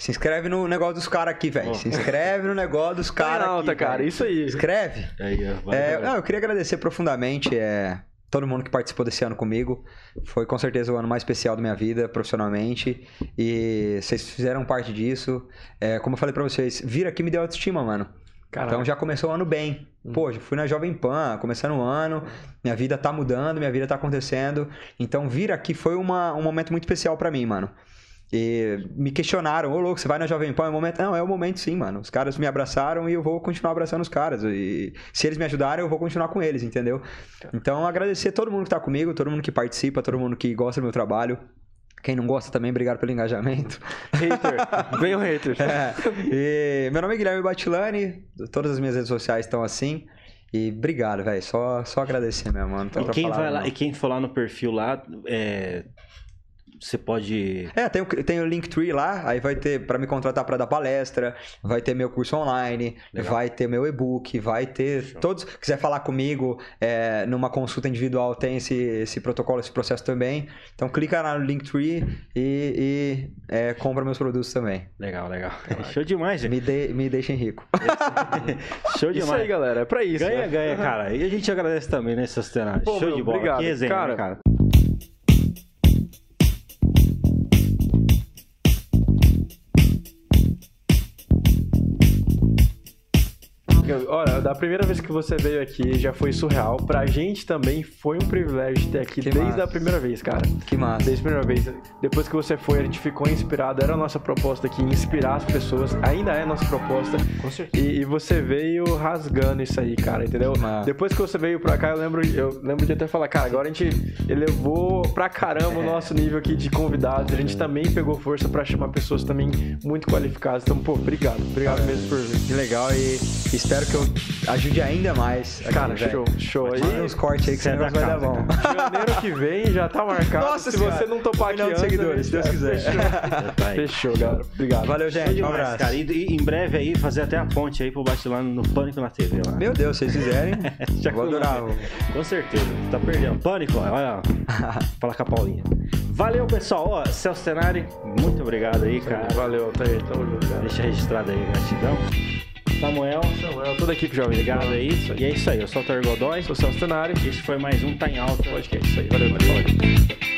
Se inscreve no negócio dos caras aqui, velho. Se inscreve no negócio dos Cara, caras aqui. alta, cara. Isso aí. Inscreve. Aí, ó, É, não, eu queria agradecer profundamente é, todo mundo que participou desse ano comigo. Foi com certeza o ano mais especial da minha vida, profissionalmente. E vocês fizeram parte disso. É, como eu falei pra vocês, vir aqui me deu autoestima, mano. Caralho. Então já começou o ano bem. Pô, já fui na Jovem Pan, começando o ano, minha vida tá mudando, minha vida tá acontecendo. Então vir aqui foi uma- um momento muito especial pra mim, mano. E me questionaram, ô louco, você vai na Jovem Pan, é o momento. Não, é o momento sim, mano. Os caras me abraçaram e eu vou continuar abraçando os caras. E se eles me ajudarem, eu vou continuar com eles, entendeu? Então agradecer todo mundo que tá comigo, todo mundo que participa, todo mundo que gosta do meu trabalho. Quem não gosta também, obrigado pelo engajamento. Hater. Vem o hater. É. E meu nome é Guilherme Batilani, todas as minhas redes sociais estão assim. E obrigado, velho. Só, só agradecer mesmo, mano. E quem, vai lá, não. e quem for lá no perfil lá, é, você pode. É, tem o, tem o Linktree lá, aí vai ter pra me contratar pra dar palestra, vai ter meu curso online, Legal. vai ter meu e-book, vai ter todos. Quiser falar comigo é, numa consulta individual, tem esse, esse protocolo, esse processo também. Então clica lá no Linktree e, e é, compra meus produtos também. Legal, legal. Show demais, gente. Me, de, me deixem rico. Show Isso demais. aí, galera. É pra isso. Ganha, né? ganha, cara. E a gente agradece também, né. Pô, Show meu, de bola. obrigado. Que resenha, Cara, né, cara. Olha, da primeira vez que você veio aqui já foi surreal. Pra gente também foi um privilégio ter aqui Que desde massa. a primeira vez, cara. Que massa. Desde a primeira vez. Depois que você foi, a gente ficou inspirado. Era a nossa proposta aqui, inspirar as pessoas. Ainda é a nossa proposta. Com certeza. E, e você veio rasgando isso aí, cara, entendeu? Massa. Depois que você veio pra cá, eu lembro, eu lembro de até falar, cara, agora a gente elevou pra caramba o nosso nível aqui de convidados. A gente também pegou força pra chamar pessoas também muito qualificadas. Então, pô, obrigado. Obrigado mesmo por vir. Que legal e espero que eu ajude ainda mais. aqui, Cara, velho. show, show. Aí, Manda uns cortes aí que Você é vai dar bom. janeiro que vem já tá marcado. Nossa Se Senhora. você não topar aqui antes, seguidores, se Deus é, quiser. Fechou. Tá aí. Fechou, galera. Obrigado. Valeu, gente. Um demais, abraço. cara. E, e em breve aí, fazer até a ponte aí pro Batilano no Pânico na TV lá. Meu Deus, se vocês fizerem, Já vou adorar. Com certeza. Tá perdendo. Pânico, ó. olha. ó. Fala com a Paulinha. Valeu, pessoal. Ó, Celso Tenari, muito obrigado aí, cara. Valeu, tá aí. Tamo junto, cara. Deixa registrado aí gratidão. Samuel, Samuel, toda a equipe jovem. obrigado aí. E é isso aí. Eu sou o Tor Godoy. Sou o Celso Tenari. Esse foi mais um Tá em Alta. Podcast, isso aí. Valeu, valeu.